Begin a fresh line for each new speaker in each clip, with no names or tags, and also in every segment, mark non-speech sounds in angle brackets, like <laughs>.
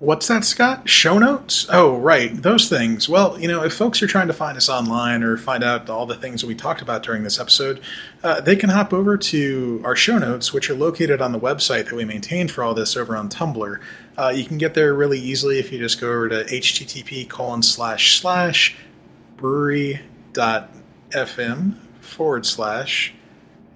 What's that, Scott? Show notes? Oh, right, those things. Well, you know, if folks are trying to find us online or find out all the things we talked about during this episode, uh, they can hop over to our show notes, which are located on the website that we maintain for all this over on Tumblr. Uh, you can get there really easily if you just go over to http colon slash slash brewery.fm forward slash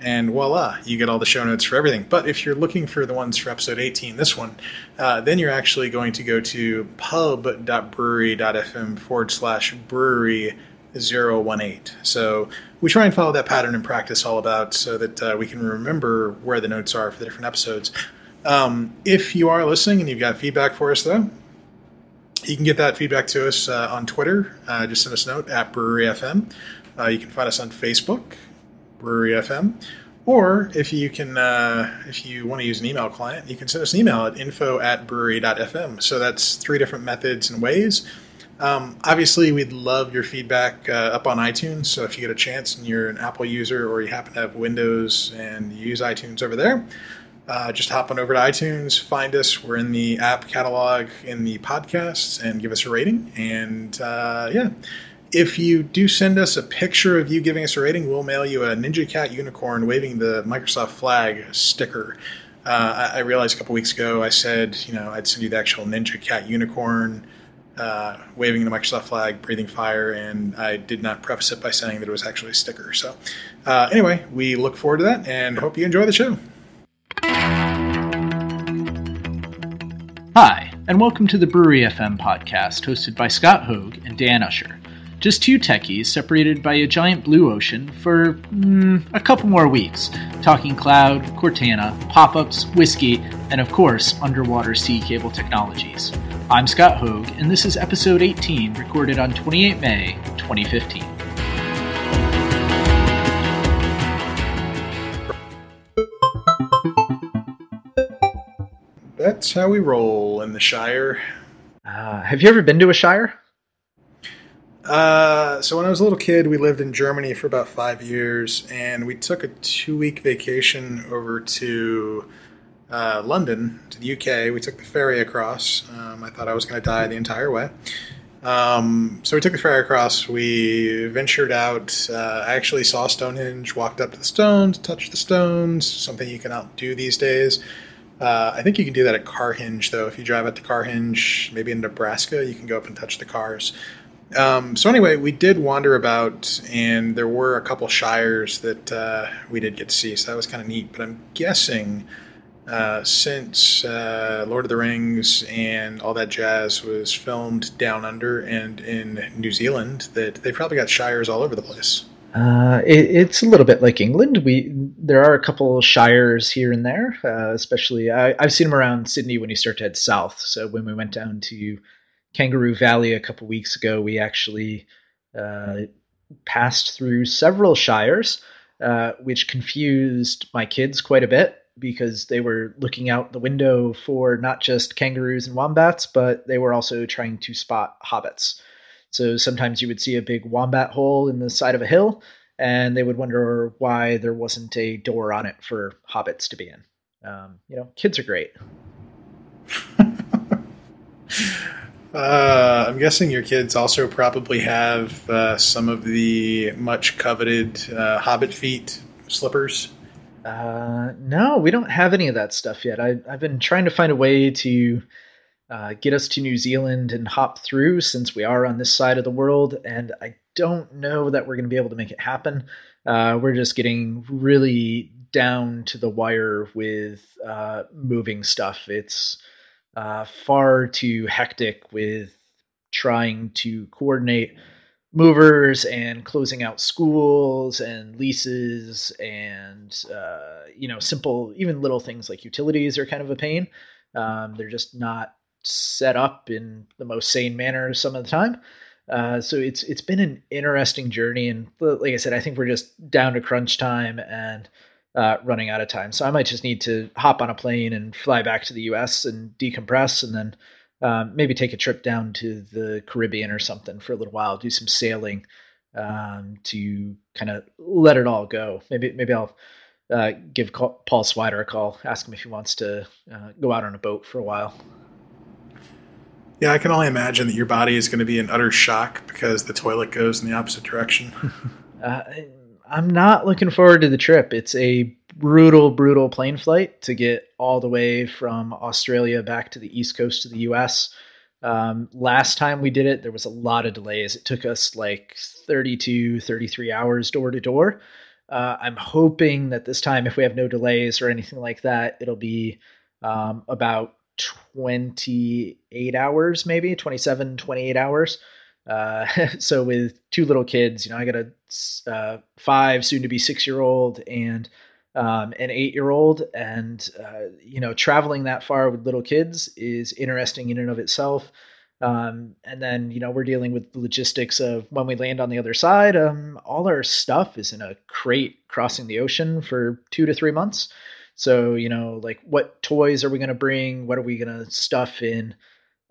and voila, you get all the show notes for everything. But if you're looking for the ones for episode 18, this one, uh, then you're actually going to go to pub.brewery.fm forward slash brewery 018. So we try and follow that pattern in practice all about so that uh, we can remember where the notes are for the different episodes. Um, if you are listening and you've got feedback for us, though, you can get that feedback to us uh, on Twitter. Uh, just send us a note at Brewery FM. Uh, you can find us on Facebook. Brewery FM. Or if you can, uh, if you want to use an email client, you can send us an email at info at brewery.fm. So that's three different methods and ways. Um, obviously, we'd love your feedback uh, up on iTunes. So if you get a chance and you're an Apple user or you happen to have Windows and you use iTunes over there, uh, just hop on over to iTunes, find us. We're in the app catalog in the podcasts and give us a rating. And uh, yeah if you do send us a picture of you giving us a rating, we'll mail you a Ninja Cat unicorn waving the Microsoft flag sticker. Uh, I, I, realized a couple weeks ago I said, you know, I'd send you the actual Ninja Cat unicorn uh, waving the Microsoft flag, breathing fire, and I did not preface it by saying that it was actually a sticker. So, uh, anyway, we look forward to that and hope you enjoy the show.
Hi, and welcome to the Brewery FM podcast hosted by Scott Hoag and Dan Usher. Just two techies separated by a giant blue ocean for mm, a couple more weeks, talking cloud, Cortana, pop ups, whiskey, and of course, underwater sea cable technologies. I'm Scott Hoag, and this is episode 18, recorded on 28 May 2015.
That's how we roll in the Shire.
Uh, have you ever been to a Shire?
Uh, so when I was a little kid, we lived in Germany for about five years, and we took a two-week vacation over to uh, London, to the UK. We took the ferry across. Um, I thought I was going to die the entire way. Um, so we took the ferry across. We ventured out. Uh, I actually saw Stonehenge, walked up to the stones, touched the stones, something you cannot do these days. Uh, I think you can do that at Carhenge, though. If you drive out to Carhenge, maybe in Nebraska, you can go up and touch the cars. Um, so anyway, we did wander about, and there were a couple shires that uh, we did get to see. So that was kind of neat. But I'm guessing uh, since uh, Lord of the Rings and all that jazz was filmed down under and in New Zealand, that they probably got shires all over the place.
Uh, it, it's a little bit like England. We there are a couple shires here and there, uh, especially I, have seen them around Sydney when you start to head south. So when we went down to Kangaroo Valley a couple weeks ago, we actually uh, passed through several shires, uh, which confused my kids quite a bit because they were looking out the window for not just kangaroos and wombats, but they were also trying to spot hobbits. So sometimes you would see a big wombat hole in the side of a hill, and they would wonder why there wasn't a door on it for hobbits to be in. Um, you know, kids are great. <laughs>
Uh, I'm guessing your kids also probably have uh, some of the much coveted uh, Hobbit feet slippers.
Uh, no, we don't have any of that stuff yet. I, have been trying to find a way to uh, get us to New Zealand and hop through since we are on this side of the world, and I don't know that we're going to be able to make it happen. Uh, we're just getting really down to the wire with moving stuff. It's uh, far too hectic with trying to coordinate movers and closing out schools and leases and uh, you know simple even little things like utilities are kind of a pain. Um, they're just not set up in the most sane manner some of the time. Uh, so it's it's been an interesting journey. And like i said i think we're just down to crunch time and uh, running out of time. So I might just need to hop on a plane and fly back to the U.S. and decompress, and then um, maybe take a trip down to the Caribbean or something for a little while, do some sailing um, to kind of let it all go. Maybe maybe I'll uh, give Paul Swider a call, ask him if he wants to uh, go out on a boat for a while.
Yeah, I can only imagine that your body is going to be in utter shock because the toilet goes in the opposite direction. <laughs>
uh, I'm not looking forward to the trip. It's a brutal, brutal plane flight to get all the way from Australia back to the east coast of the US. Um, last time we did it, there was a lot of delays. It took us like 32, 33 hours door to door. Uh, I'm hoping that this time, if we have no delays or anything like that, it'll be um, about 28 hours, maybe 27, 28 hours. Uh, <laughs> so with two little kids, you know, I got a uh, five, soon to be six year old, and um, an eight year old, and uh, you know, traveling that far with little kids is interesting in and of itself. Um, and then you know we're dealing with the logistics of when we land on the other side. Um, all our stuff is in a crate crossing the ocean for two to three months. So you know, like what toys are we going to bring? What are we going to stuff in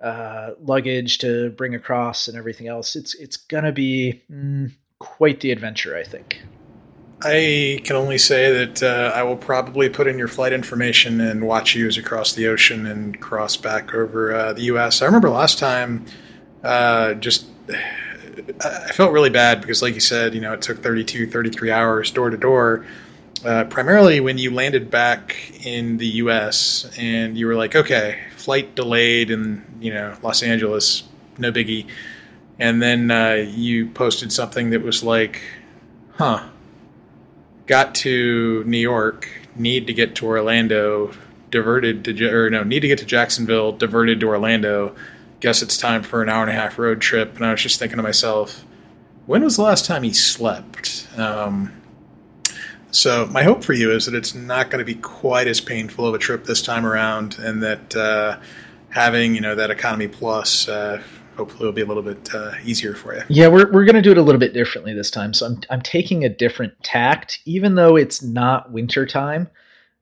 uh, luggage to bring across and everything else? It's it's to be mm, quite the adventure, I think.
I can only say that uh, I will probably put in your flight information and watch you as you cross the ocean and cross back over uh, the U.S. I remember last time, uh, just <sighs> I felt really bad because, like you said, you know, it took 32, 33 hours door to door. Uh, primarily when you landed back in the U.S. and you were like, okay, flight delayed in you know Los Angeles, no biggie, and then uh, you posted something that was like, huh got to New York, need to get to Orlando, diverted to or no, need to get to Jacksonville, diverted to Orlando. Guess it's time for an hour and a half road trip. And I was just thinking to myself, when was the last time he slept? Um, so my hope for you is that it's not going to be quite as painful of a trip this time around, and that uh, having you know that economy plus uh, hopefully it'll be a little bit uh, easier for you.
Yeah, we're we're going to do it a little bit differently this time. So I'm I'm taking a different tact, even though it's not winter time.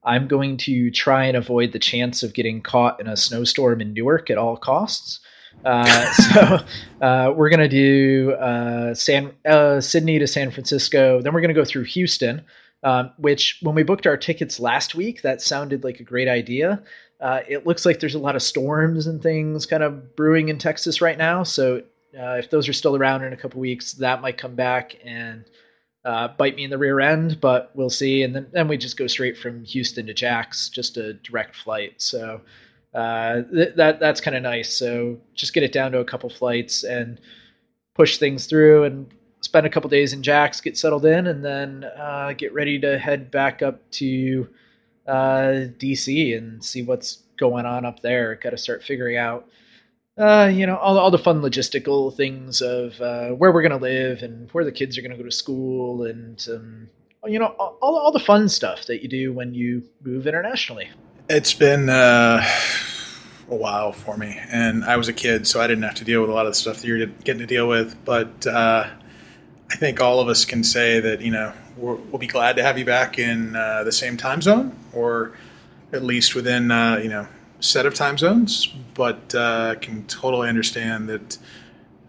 I'm going to try and avoid the chance of getting caught in a snowstorm in Newark at all costs. Uh, <laughs> so uh, we're going to do uh, San uh, Sydney to San Francisco. Then we're going to go through Houston, um, which when we booked our tickets last week, that sounded like a great idea. Uh, it looks like there's a lot of storms and things kind of brewing in Texas right now. So uh, if those are still around in a couple weeks, that might come back and uh, bite me in the rear end. But we'll see. And then then we just go straight from Houston to Jax, just a direct flight. So uh, th- that that's kind of nice. So just get it down to a couple flights and push things through and spend a couple days in Jax, get settled in, and then uh, get ready to head back up to uh, DC and see what's going on up there. Got to start figuring out, uh, you know, all, all the fun logistical things of uh, where we're going to live and where the kids are going to go to school and, um, you know, all, all the fun stuff that you do when you move internationally.
It's been uh, a while for me, and I was a kid, so I didn't have to deal with a lot of the stuff that you're getting to deal with. But uh, I think all of us can say that you know we will be glad to have you back in uh, the same time zone, or at least within uh, you know set of time zones. But uh, can totally understand that.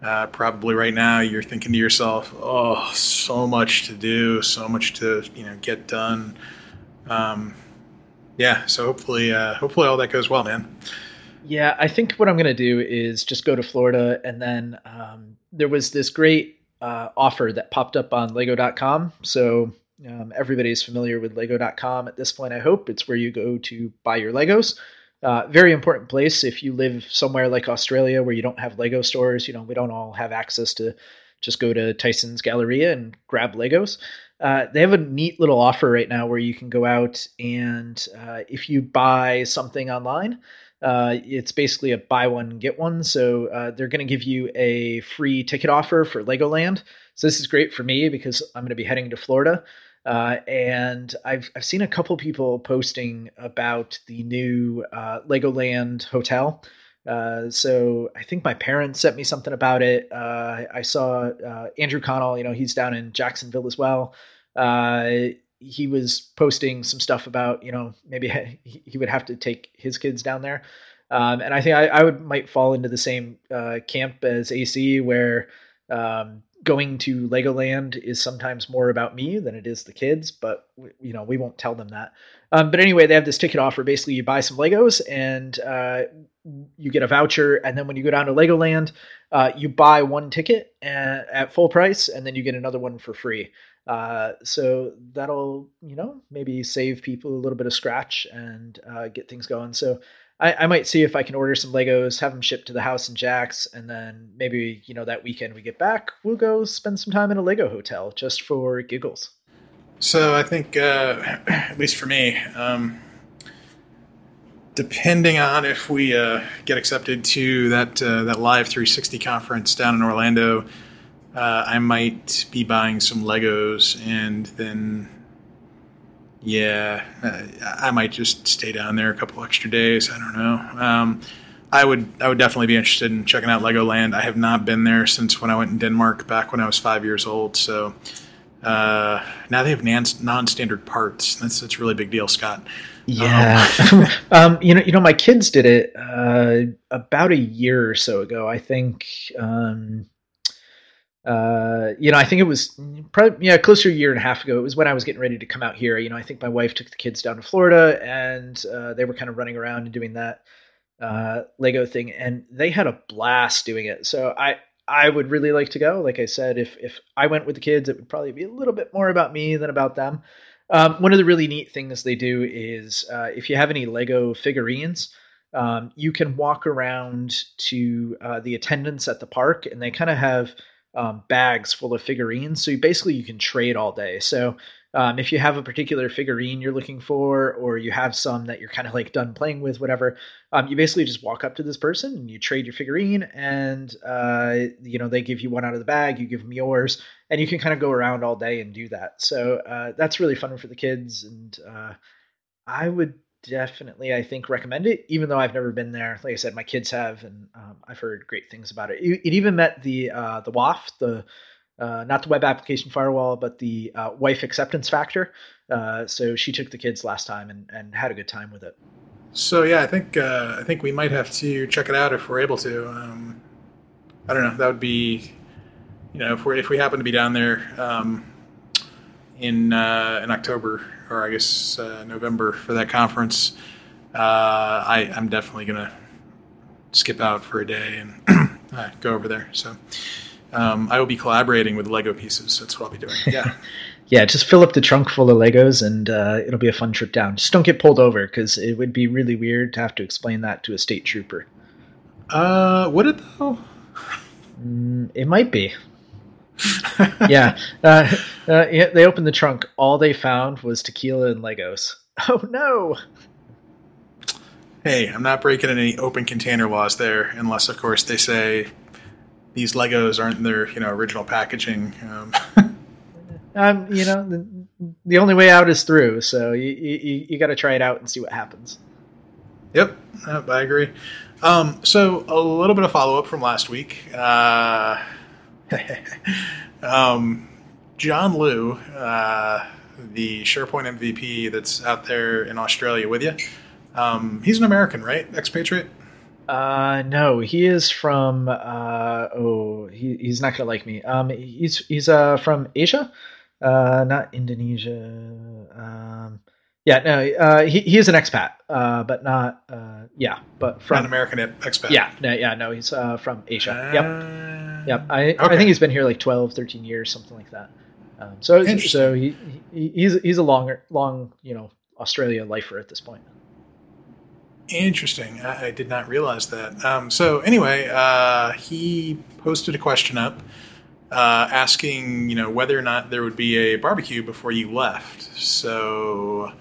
Uh, probably right now you're thinking to yourself, "Oh, so much to do, so much to you know get done." Um, yeah, so hopefully, uh, hopefully all that goes well, man.
Yeah, I think what I'm going to do is just go to Florida, and then um, there was this great uh, offer that popped up on lego.com. So um, everybody's familiar with lego.com at this point, I hope. It's where you go to buy your Legos. Uh, very important place if you live somewhere like Australia where you don't have Lego stores. You know, we don't all have access to just go to Tyson's Galleria and grab Legos. Uh, they have a neat little offer right now where you can go out and uh, if you buy something online, uh, it's basically a buy one get one. So uh, they're going to give you a free ticket offer for Legoland. So this is great for me because I'm going to be heading to Florida, uh, and I've I've seen a couple people posting about the new uh, Legoland hotel. Uh, so I think my parents sent me something about it. Uh, I saw Andrew Connell. You know, he's down in Jacksonville as well he was posting some stuff about you know maybe <laughs> he would have to take his kids down there um, and i think I, I, would might fall into the same uh, camp as ac where um, going to Legoland is sometimes more about me than it is the kids, but you know we won't tell them that. Um, but anyway, they have this ticket offer. Basically, you buy some Legos and uh, you get a voucher, and then when you go down to Legoland, uh, you buy one ticket at, at, full price, and then you get another one for free. Uh, so that'll you know maybe save people a little bit of scratch and uh, get things going. So I, I, might see if I can order some Legos, have them shipped to the house in Jax, and then maybe you know that weekend we get back, we'll go spend some time in a Lego hotel just for giggles.
So I think, uh, <clears throat> at least for me, um, depending on if we uh, get accepted to that uh, that live 360 conference down in Orlando, uh, I might be buying some Legos and then yeah, uh, I might just stay down there a couple extra days. I don't know. Um, I would I would definitely be interested in checking out Legoland. I have not been there since when I went in Denmark back when I was five years old. So uh, now they have non standard parts. That's that's a really big deal, Scott.
Yeah, um, <laughs> <laughs> um, you know, you know, my kids did it uh, about a year or so ago. I think um, uh, you know, I think it was probably yeah, closer a year and a half ago. It was when I was getting ready to come out here. You know, I think my wife took the kids down to Florida, and uh, they were kind of running around and doing that uh, Lego thing, and they had a blast doing it. So I I would really like to go. Like I said, if if I went with the kids, it would probably be a little bit more about me than about them. Um, one of the really neat things they do is uh, if you have any Lego figurines. Um, you can walk around to uh, the attendants at the park, and they kind of have um, bags full of figurines. So basically, you can trade all day. So um, if you have a particular figurine you're looking for, or you have some that you're kind of like done playing with, whatever, um, you basically just walk up to this person and you trade your figurine, and uh, you know they give you one out of the bag, you give them yours, and you can kind of go around all day and do that. So uh, that's really fun for the kids, and uh, I would definitely, I think, recommend it. Even though I've never been there, like I said, my kids have, and um, I've heard great things about it. It, it even met the uh, the WAF, the uh, not the web application firewall, but the uh, wife acceptance factor. Uh, so she took the kids last time and, and had a good time with it.
So yeah, I think uh, I think we might have to check it out if we're able to. Um, I don't know. That would be, you know, if we if we happen to be down there um, in uh, in October or I guess uh, November for that conference, uh, I, I'm definitely going to skip out for a day and <clears throat> uh, go over there. So um, I will be collaborating with Lego pieces. That's what I'll be doing. <laughs> Yeah.
yeah, just fill up the trunk full of Legos and uh, it'll be a fun trip down. Just don't get pulled over because it would be really weird to have to explain that to a state trooper.
Uh, would it though?
Mm, it might be. <laughs> yeah. Uh, uh, yeah, they opened the trunk. All they found was tequila and Legos. <laughs> Oh no!
Hey, I'm not breaking any open container laws there, unless, of course, they say these Legos aren't in their you know original packaging. Um, <laughs>
um you know, the, the, only way out is through. So you you, you got to try it out and see what happens.
Yep, yep I agree. Um, so a little bit of follow up from last week. Uh, <laughs> um, John Liu, uh, the SharePoint MVP that's out there in Australia with you, um, he's an American, right? Expatriate?
Uh, no, he is from. Uh, oh, he, he's not gonna like me. Um, he's he's uh from Asia, uh, not Indonesia. Um, yeah, no, uh, he he is an expat, uh, but not uh, yeah, but from
not American expat.
Yeah, no, yeah, no, he's uh, from Asia. Yep, uh, yep. I okay. I think he's been here like 12, 13 years, something like that. Um, so so he, he he's he's a long long you know Australia lifer at this point.
Interesting. I, I did not realize that. Um, so anyway, uh, he posted a question up. Uh, asking, you know, whether or not there would be a barbecue before you left. So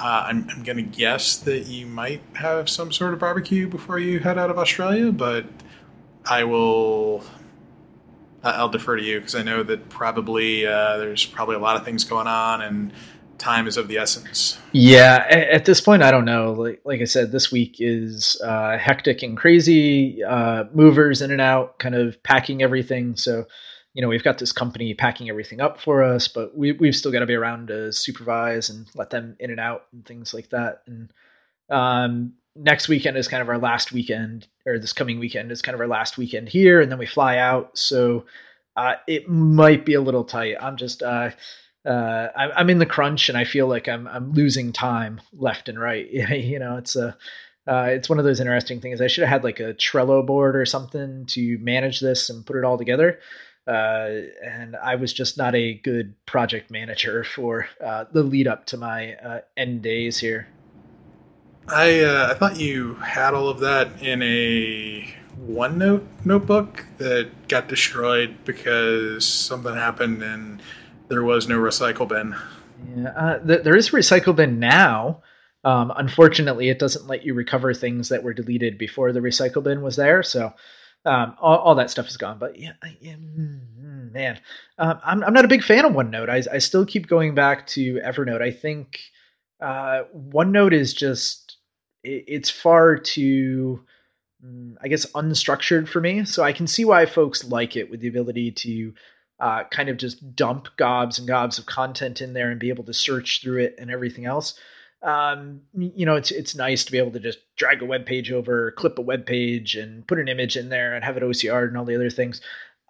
uh, I'm, I'm going to guess that you might have some sort of barbecue before you head out of Australia, but I will. I'll defer to you because I know that probably uh, there's probably a lot of things going on and time is of the essence.
Yeah, at this point, I don't know. Like, like I said, this week is uh, hectic and crazy. Uh, movers in and out, kind of packing everything. So you know, we've got this company packing everything up for us, but we, we've still got to be around to supervise and let them in and out and things like that. And um, next weekend is kind of our last weekend, or this coming weekend is kind of our last weekend here, and then we fly out. So uh, it might be a little tight. I'm just uh, uh, I'm in the crunch, and I feel like I'm I'm losing time left and right. <laughs> you know, it's a uh, it's one of those interesting things. I should have had like a Trello board or something to manage this and put it all together. Uh, and I was just not a good project manager for uh, the lead up to my uh, end days here.
I uh, I thought you had all of that in a OneNote notebook that got destroyed because something happened and there was no recycle bin.
Yeah, uh, th- there is a recycle bin now. Um, unfortunately, it doesn't let you recover things that were deleted before the recycle bin was there. So um, all, all, that stuff is gone. But yeah, yeah mm, mm, man, um, I'm, I'm not a big fan of OneNote. I, I still keep going back to Evernote. I think uh, OneNote is just it, it's far too, mm, I guess, unstructured for me. So I can see why folks like it with the ability to uh, kind of just dump gobs and gobs of content in there and be able to search through it and everything else um, you know, it's it's nice to be able to just drag a web page over, clip a web page, and put an image in there, and have it OCR and all the other things.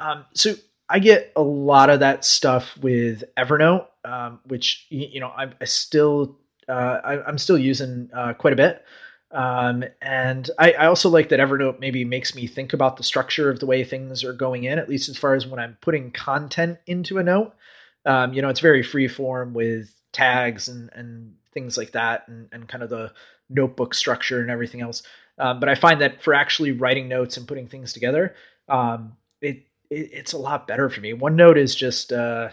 Um, so I get a lot of that stuff with Evernote, um, which you know I, I still uh, I, am still using uh, quite a bit. Um, and I, I, also like that Evernote maybe makes me think about the structure of the way things are going in, at least as far as when I'm putting content into a note. Um, you know, it's very free form with tags and, and things like that and, and kind of the notebook structure and everything else. Um, but I find that for actually writing notes and putting things together, um, it, it, it's a lot better for me. OneNote is just uh,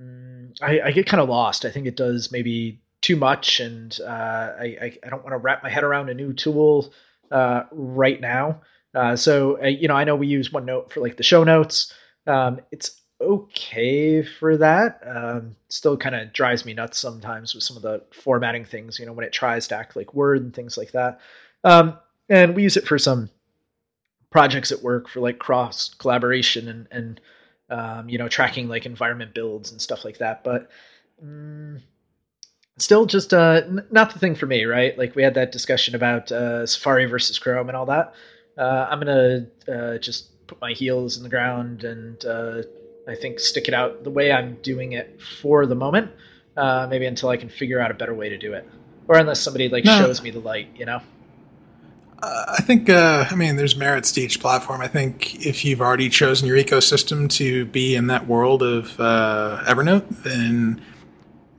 mm, I, I, get kind of lost. I think it does maybe too much, and uh, I, I, don't want to wrap my head around a new tool uh, right now. Uh, so uh, you know, I know we use OneNote for like the show notes. Um, it's okay for that. Um, still kind of drives me nuts sometimes with some of the formatting things, you know, when it tries to act like Word and things like that. Um, and we use it for some projects at work for like cross collaboration and, and um, you know, tracking like environment builds and stuff like that. But mm, still just uh, n- not the thing for me, right? Like we had that discussion about uh, Safari versus Chrome and all that. Uh, I'm going to uh, just put my heels in the ground and uh, I think stick it out the way I'm doing it for the moment. Uh, maybe until I can figure out a better way to do it, or unless somebody like no. shows me the light, you know.
Uh, I think, uh, I mean, there's merits to each platform. I think if you've already chosen your ecosystem to be in that world of uh, Evernote, then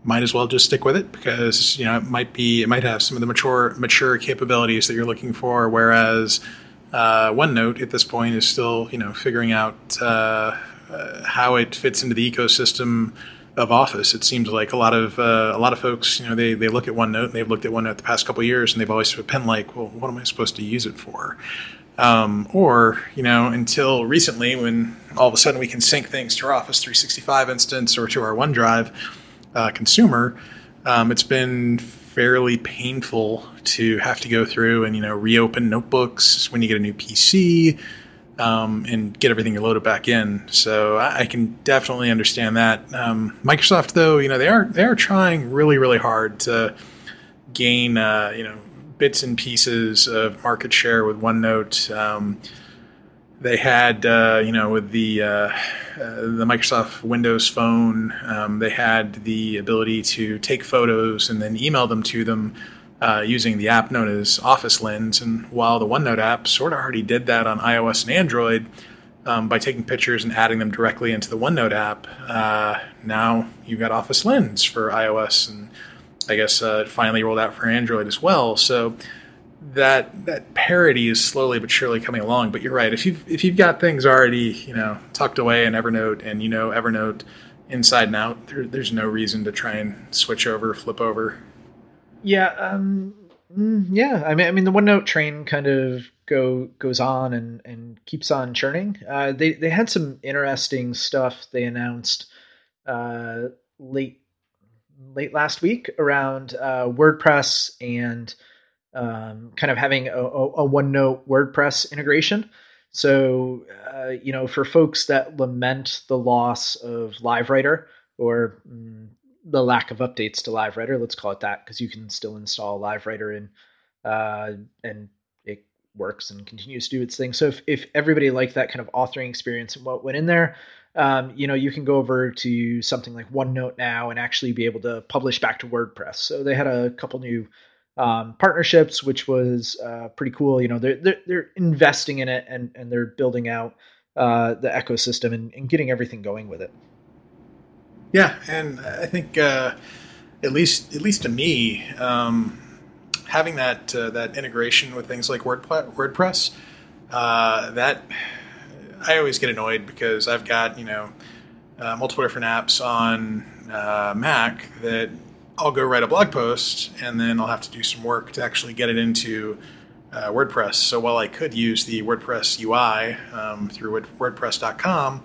might as well just stick with it because you know it might be it might have some of the mature mature capabilities that you're looking for, whereas uh, OneNote at this point is still you know figuring out uh, uh, how it fits into the ecosystem of Office. It seems like a lot of uh, a lot of folks, you know, they they look at OneNote and they've looked at OneNote the past couple years and they've always been like, well, what am I supposed to use it for? Um, or you know, until recently, when all of a sudden we can sync things to our Office 365 instance or to our OneDrive uh, consumer, um, it's been fairly painful to have to go through and you know reopen notebooks when you get a new PC um, and get everything loaded back in. So I, I can definitely understand that. Um, Microsoft, though, you know they are they are trying really really hard to gain uh, you know bits and pieces of market share with OneNote. Um, they had uh, you know with the uh, uh the Microsoft Windows Phone, um, they had the ability to take photos and then email them to them uh, using the app known as Office Lens. And while the OneNote app sort of already did that on iOS and Android um, by taking pictures and adding them directly into the OneNote app, uh, now you've got Office Lens for iOS, and I guess uh, it finally rolled out for Android as well. So that that parity is slowly but surely coming along. But you're right. If you've if you've got things already you know tucked away in Evernote and you know Evernote inside and out, there, there's no reason to try and switch over, flip over.
Yeah, um, mm, yeah. I mean, I mean, the OneNote train kind of go goes on and and keeps on churning. Uh, they they had some interesting stuff they announced uh, late late last week around uh, WordPress and um, kind of having a, a, OneNote WordPress integration. So, uh, you know, for folks that lament the loss of LiveWriter or mm, the lack of updates to LiveWriter. Let's call it that because you can still install LiveWriter and uh, and it works and continues to do its thing. So if if everybody liked that kind of authoring experience and what went in there, um, you know, you can go over to something like OneNote now and actually be able to publish back to WordPress. So they had a couple new um, partnerships, which was uh, pretty cool. You know, they're, they're, they're investing in it and and they're building out uh, the ecosystem and, and, getting everything going with it.
Yeah, and I think uh, at least at least to me, um, having that uh, that integration with things like WordPress, uh, that I always get annoyed because I've got you know uh, multiple different apps on uh, Mac that I'll go write a blog post and then I'll have to do some work to actually get it into uh, WordPress. So while I could use the WordPress UI um, through WordPress.com,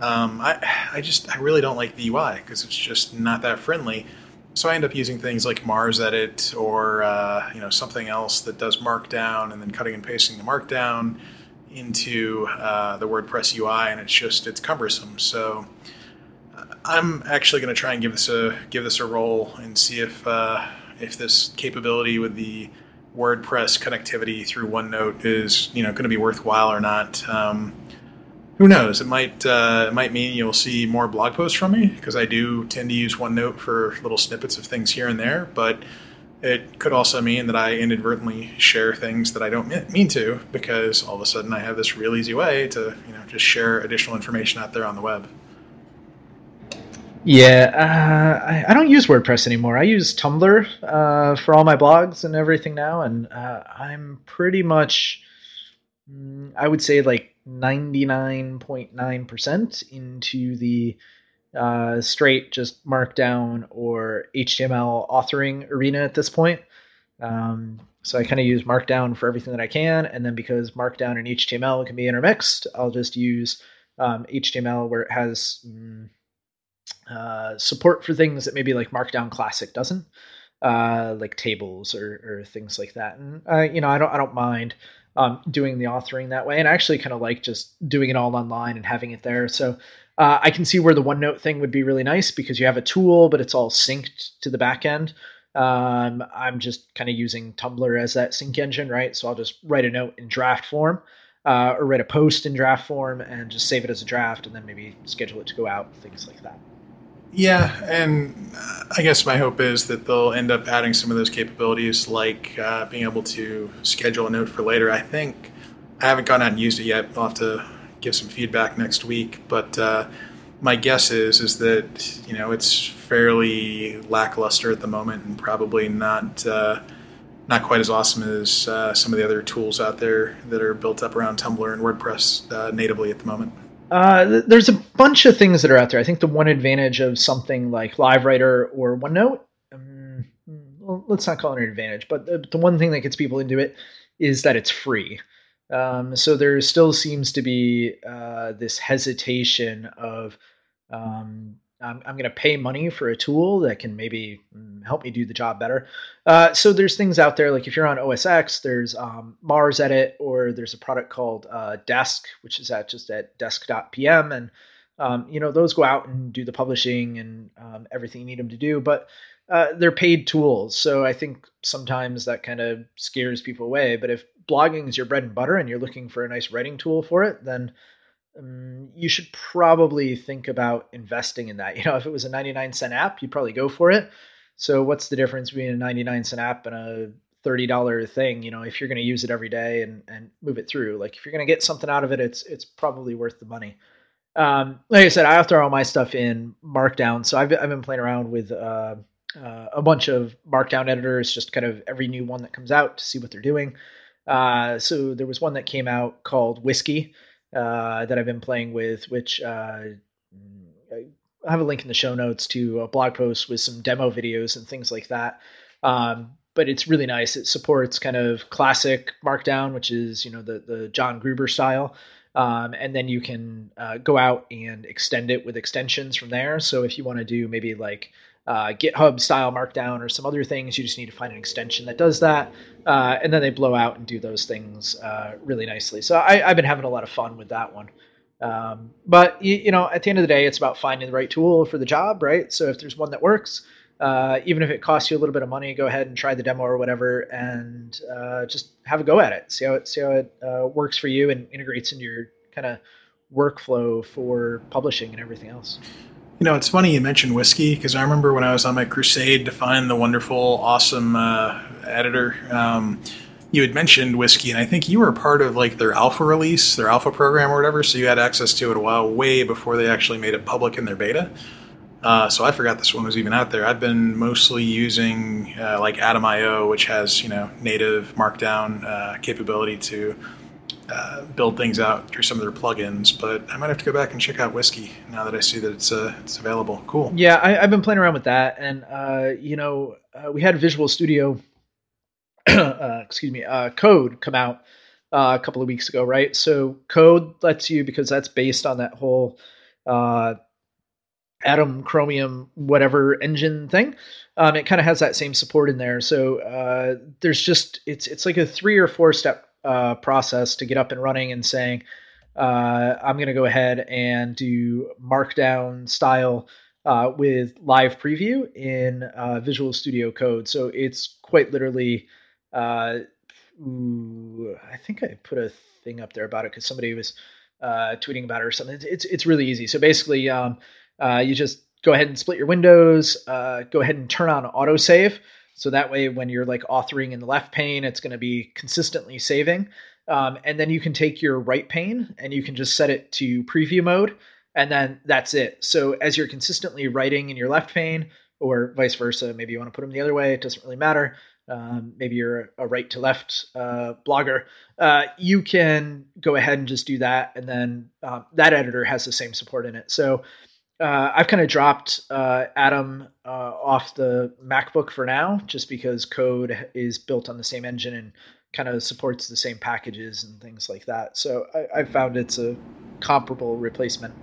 um, I, <sighs> I just I really don't like the UI because it's just not that friendly. So I end up using things like MarsEdit or uh, you know something else that does Markdown and then cutting and pasting the Markdown into uh, the WordPress UI, and it's just it's cumbersome. So uh, I'm actually going to try and give this a give this a roll and see if uh, if this capability with the WordPress connectivity through OneNote is you know going to be worthwhile or not. Um, who knows? It might uh, it might mean you'll see more blog posts from me because I do tend to use OneNote for little snippets of things here and there. But it could also mean that I inadvertently share things that I don't mean to because all of a sudden I have this real easy way to you know just share additional information out there on the web.
Yeah, uh, I, I, don't use WordPress anymore. I use Tumblr uh, for all my blogs and everything now, and uh, I'm pretty much, mm, I would say, like 99.9% into the uh, straight just Markdown or HTML authoring arena at this point. Um, so I kind of use Markdown for everything that I can, and then because Markdown and HTML can be intermixed, I'll just use um, HTML where it has. Mm, uh, support for things that maybe like Markdown Classic doesn't, uh, like tables or, or things like that. And uh, you know, I don't I don't mind um, doing the authoring that way, and I actually kind of like just doing it all online and having it there. So uh, I can see where the OneNote thing would be really nice because you have a tool, but it's all synced to the back end. Um, I'm just kind of using Tumblr as that sync engine, right? So I'll just write a note in draft form. Uh, or write a post in draft form and just save it as a draft and then maybe schedule it to go out, things like that.
Yeah, and I guess my hope is that they'll end up adding some of those capabilities, like uh, being able to schedule a note for later. I think I haven't gone out and used it yet. I'll have to give some feedback next week, but uh, my guess is is that you know it's fairly lackluster at the moment, and probably not uh, not quite as awesome as uh, some of the other tools out there that are built up around Tumblr and WordPress uh, natively at the moment.
Uh, there's a bunch of things that are out there. I think the one advantage of something like LiveWriter or OneNote, um, well, let's not call it an advantage, but the, the, one thing that gets people into it is that it's free. Um, so there still seems to be uh, this hesitation of um, I'm, I'm going to pay money for a tool that can maybe mm, help me do the job better. Uh, so there's things out there like if you're on OS X, there's um, MarsEdit, or there's a product called uh, Desk, which is at just at desk.pm, and um, you know those go out and do the publishing and um, everything you need them to do, but uh, they're paid tools. So I think sometimes that kind of scares people away. But if blogging is your bread and butter and you're looking for a nice writing tool for it, then um, you should probably think about investing in that. <laughs> You know, if it was a 99 cent app, you'd probably go for it. So what's the difference between a 99 cent app and a $30 thing? You know, if you're going to use it every day and, and move it through, like if you're going to get something out of it, it's, it's probably worth the money. Um, like I said, I throw all my stuff in Markdown. So I've, I've been playing around with, uh, uh, a bunch of Markdown editors, just kind of every new one that comes out to see what they're doing. Uh, so there was one that came out called Whiskey, uh, that I've been playing with, which uh, I have a link in the show notes to a blog post with some demo videos and things like that. Um, but it's really nice. It supports kind of classic Markdown, which is you know the the John Gruber style, um, and then you can uh, go out and extend it with extensions from there. So if you want to do maybe like uh, GitHub style Markdown or some other things. You just need to find an extension that does that, uh, and then they blow out and do those things uh, really nicely. So I, have been having a lot of fun with that one. Um, but you, you, know, at the end of the day, it's about finding the right tool for the job, right? So if there's one that works, uh, even if it costs you a little bit of money, go ahead and try the demo or whatever, and uh, just have a go at it. See how it see how it uh, works for you and integrates into your kind of workflow for publishing and everything else.
You know, it's funny you mentioned whiskey because I remember when I was on my crusade to find the wonderful, awesome uh, editor. Um, you had mentioned whiskey, and I think you were part of like their alpha release, their alpha program or whatever. So you had access to it a while, way before they actually made it public in their beta. Uh, so I forgot this one was even out there. I've been mostly using uh, like Atom.io, which has you know native Markdown uh, capability to uh, build things out through some of their plugins. But I might have to go back and check out Whiskey now that I see that it's uh, it's available. Cool.
Yeah, I, have been playing around with that, and uh, you know we had Visual Studio, <clears throat> excuse me, Code come out a couple of weeks ago, right? So Code lets you because that's based on that whole Atom, Chromium, whatever engine thing. Um, it kind of has that same support in there. So uh, there's just it's it's like a three or four step uh, process to get up and running and saying uh, I'm going to go ahead and do Markdown style uh, with live preview in uh, Visual Studio Code. So it's quite literally. Uh, ooh, I think I put a thing up there about it because somebody was tweeting about it or something. It's, it's, it's really easy. So basically. Um, uh, you just go ahead and split your windows, uh, go ahead and turn on autosave. So that way, when you're like authoring in the left pane, it's going to be consistently saving. Um, and then you can take your right pane and you can just set it to preview mode. And then that's it. So as you're consistently writing in your left pane, or vice versa, maybe you want to put them the other way, it doesn't really matter. Um, maybe you're a right to left uh, blogger, uh, you can go ahead and just do that. And then um, that editor has the same support in it. So uh, I've kind of dropped uh, Atom uh, off the MacBook for now, just because code is built on the same engine and kind of supports the same packages and things like that. So I, I found it's a comparable replacement.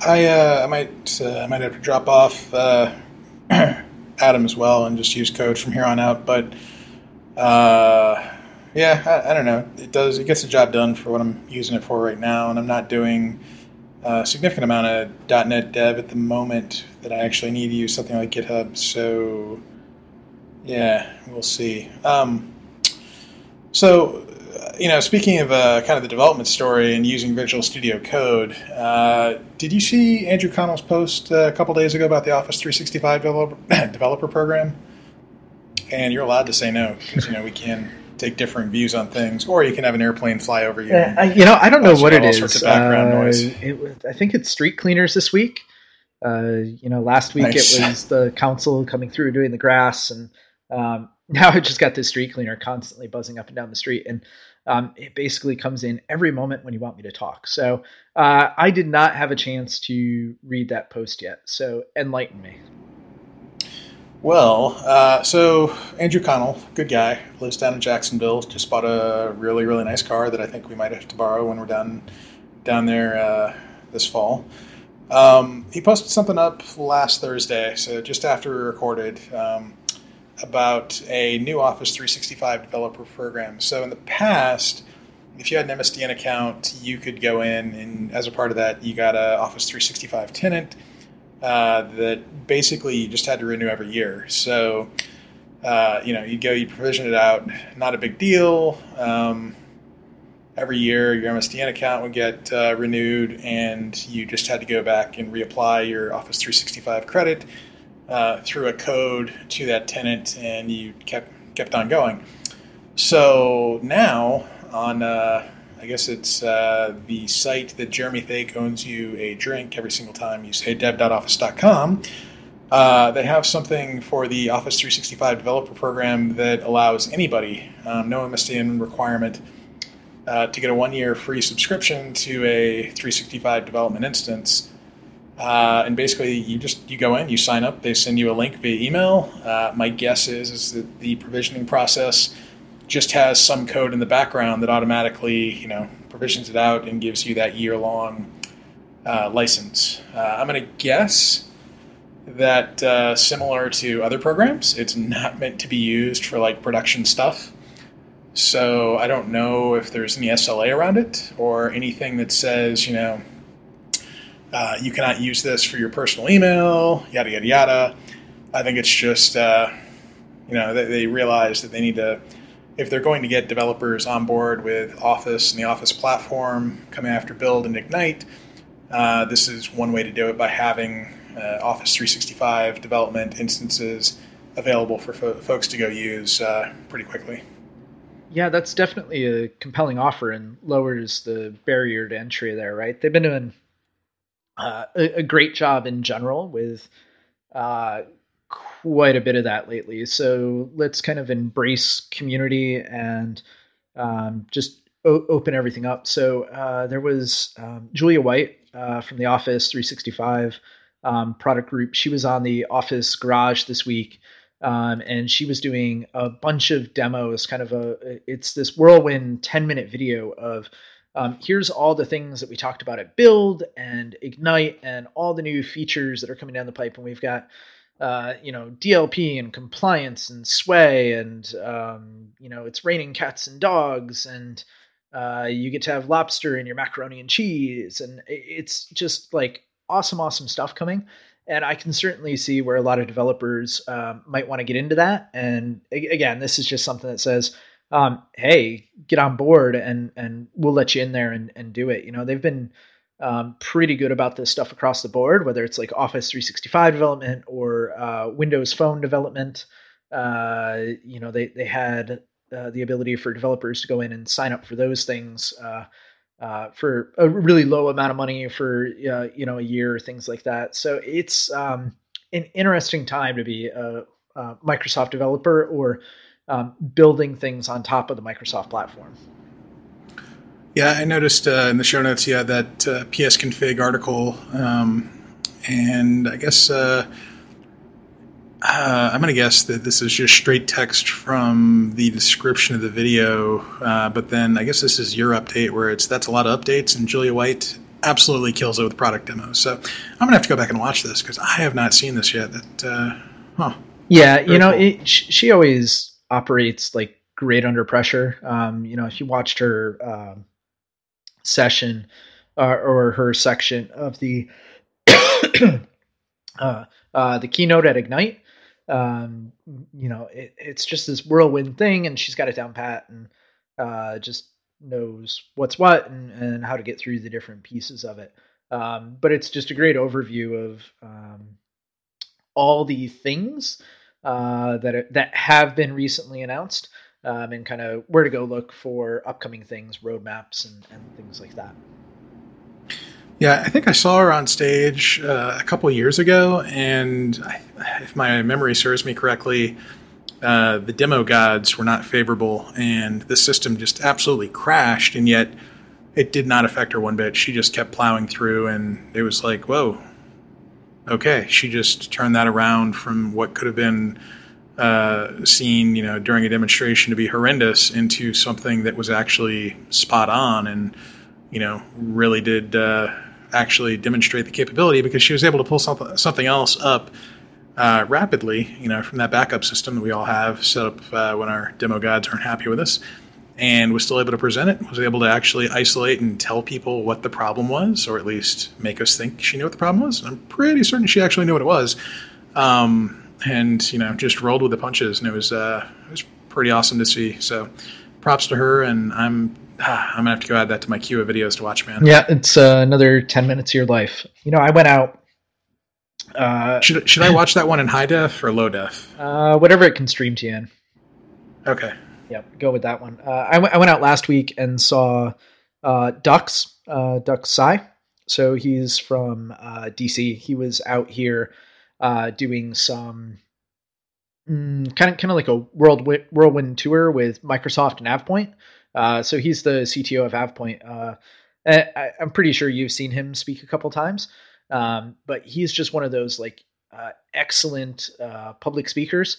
I uh, I might uh, I might have to drop off uh, <clears throat> Atom as well and just use code from here on out. But yeah, I, I don't know. It does it gets the job done for what I'm using it for right now, and I'm not doing a significant amount of .NET Dev at the moment that I actually need to use something like GitHub. So, yeah, we'll see. Um, so, you know, speaking of uh, kind of the development story and using Visual Studio Code, uh, did you see Andrew Connell's post uh, a couple days ago about the Office 365 developer, <clears throat> developer program? And you're allowed to say no because you know we can take differing views on things, or you can have an airplane fly over you.
Yeah, I, you know, I don't know what it is. background uh, noise. It, I think it's street cleaners this week. Uh, you know, last week nice. it was the council coming through doing the grass, and um, <laughs> now I just got this street cleaner constantly buzzing up and down the street, and um, it basically comes in every moment when you want me to talk. So uh, I did not have a chance to read that post yet. So enlighten me.
Well, uh, so Andrew Connell, good guy, lives down in Jacksonville. Just bought a really, really nice car that I think we might have to borrow when we're down down there uh, this fall. Um, he posted something up last Thursday, so just after we recorded, um, about a new Office 365 developer program. So in the past, if you had an MSDN account, you could go in and as a part of that, you got an Office 365 tenant uh, that basically you just had to renew every year. So, uh, you know, you'd go, you provision it out, not a big deal. Um, every year, your MSDN account would get uh, renewed, and you just had to go back and reapply your Office 365 credit uh, through a code to that tenant, and you kept kept on going. So now on uh, I guess it's uh, the site that Jeremy Thake owns you a drink every single time you say dev.office.com. Uh, they have something for the Office 365 developer program that allows anybody, um, no MSDN requirement, uh, to get a one year free subscription to a 365 development instance. Uh, and basically, you just you go in, you sign up, they send you a link via email. Uh, my guess is is that the provisioning process just has some code in the background that automatically, you know, provisions it out and gives you that year long uh, license. Uh, I'm going to guess that uh, similar to other programs, it's not meant to be used for like production stuff. So I don't know if there's any SLA around it or anything that says, you know, uh, you cannot use this for your personal email, yada, yada, yada. I think it's just, uh, you know, they, they realize that they need to if they're going to get developers on board with Office and the Office platform coming after Build and Ignite, uh, this is one way to do it by having uh, Office 365 development instances available for fo- folks to go use uh, pretty quickly.
Yeah, that's definitely a compelling offer and lowers the barrier to entry there, right? They've been doing uh, a, a, great job in general with uh, quite a bit of that lately. So let's kind of embrace community and um, just o- open everything up. So uh, there was um, Julia White uh, from the Office 365 um, product group. She was on the Office Garage this week. Um, and she was doing a bunch of demos, kind of a, it's this whirlwind 10 minute video of um, here's all the things that we talked about at Build and Ignite and all the new features that are coming down the pipe. And we've got uh, you know, DLP and compliance and sway and, um, you know, it's raining cats and dogs and uh, you get to have lobster in your macaroni and cheese. And it's just like awesome, awesome stuff coming. And I can certainly see where a lot of developers um, might want to get into that. And again, this is just something that says, um, hey, get on board and and we'll let you in there and, and do it. You know, they've been um, pretty good about this stuff across the board, whether it's like Office 365 development or uh, Windows Phone development. Uh, you know, they they had uh, the ability for developers to go in and sign up for those things uh, uh, for a really low amount of money for uh, you know a year, or things like that. So it's um, an interesting time to be a, a Microsoft developer or um, building things on top of the Microsoft platform.
Yeah, I noticed uh, in the show notes yeah, that uh, psconfig article, um, and I guess uh, uh I'm going to guess that this is just straight text from the description of the video, uh, but then I guess this is your update where it's that's a lot of updates, and Julia White absolutely kills it with product demos. So I'm going to have to go back and watch this because I have not seen this yet. That, uh, huh?
Yeah, you know, cool. it, she always operates like great under pressure. Um, you know, if you watched her. Um, session uh, or her section of the <coughs> uh, uh, the keynote at Ignite. Um, you know, it, it's just this whirlwind thing, and she's got it down pat and uh, just knows what's what and, and how to get through the different pieces of it. Um, but it's just a great overview of um, all the things uh, that are, that have been recently announced um, and kind of where to go look for upcoming things, roadmaps, and, and things like that.
Yeah, I think I saw her on stage uh, a couple years ago, and I, if my memory serves me correctly, uh, the demo gods were not favorable, and the system just absolutely crashed. And yet, it did not affect her one bit. She just kept plowing through, and it was like, whoa, okay. She just turned that around from what could have been uh, seen, you know, during a demonstration to be horrendous into something that was actually spot on and, you know, really did uh, actually demonstrate the capability because she was able to pull something, something else up uh, rapidly, you know, from that backup system that we all have set up uh, when our demo gods aren't happy with us, and was still able to present it. Was able to actually isolate and tell people what the problem was, or at least make us think she knew what the problem was. I'm pretty certain she actually knew what it was. Um, and you know just rolled with the punches, and it was uh, it was pretty awesome to see. So, props to her, and I'm ah, I'm gonna have to go add that to my queue of videos to watch, man.
Yeah, it's uh, another ten minutes of your life. You know, I went out.
Uh, should should I watch that one in high def or low def?
Uh, whatever it can stream to you in.
Okay.
Yep, go with that one. Uh, I, w- I went out last week and saw uh, Dux, uh, Dux Sy. So he's from uh, DC. He was out here uh, doing some kind of kind of like a world whirlwind tour with Microsoft and AvePoint. Uh, so he's the CTO of AvePoint. Uh, I, am pretty sure you've seen him speak a couple times, um, but he's just one of those like uh, excellent uh, public speakers.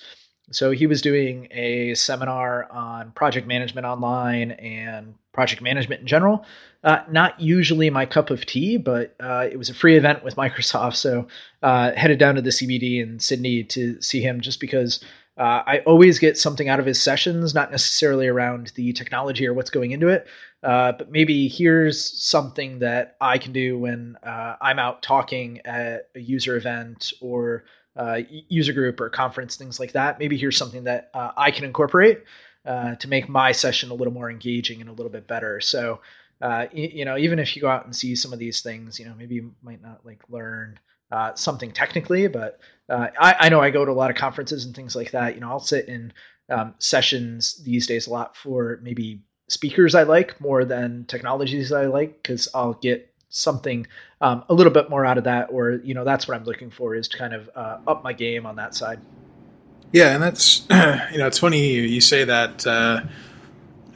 So he was doing a seminar on project management online and project management in general. Uh, not usually my cup of tea, but uh, it was a free event with <laughs> Microsoft, so uh, headed down to the CBD in Sydney to see him just because uh, I always get something out of his sessions, not necessarily around the technology or what's going into it, uh, but maybe here's something that I can do when uh, I'm out talking at a user event or uh, user group or conference, things like that. Maybe here's something that uh, I can incorporate. uh, to make my session a little more engaging and a little bit better. So, uh, you, you, know, even if you go out and see some of these things, you know, maybe you might not like learn uh, something technically, but uh, I, I, know I go to a lot of conferences and things like that. You know, I'll sit in um, sessions these days a lot for maybe speakers I like more than technologies I like because I'll get something um, a little bit more out of that, or you know, that's what I'm looking for is to kind of uh, up my game on that side.
Yeah, and that's <clears throat> you know, it's funny you say that. Uh,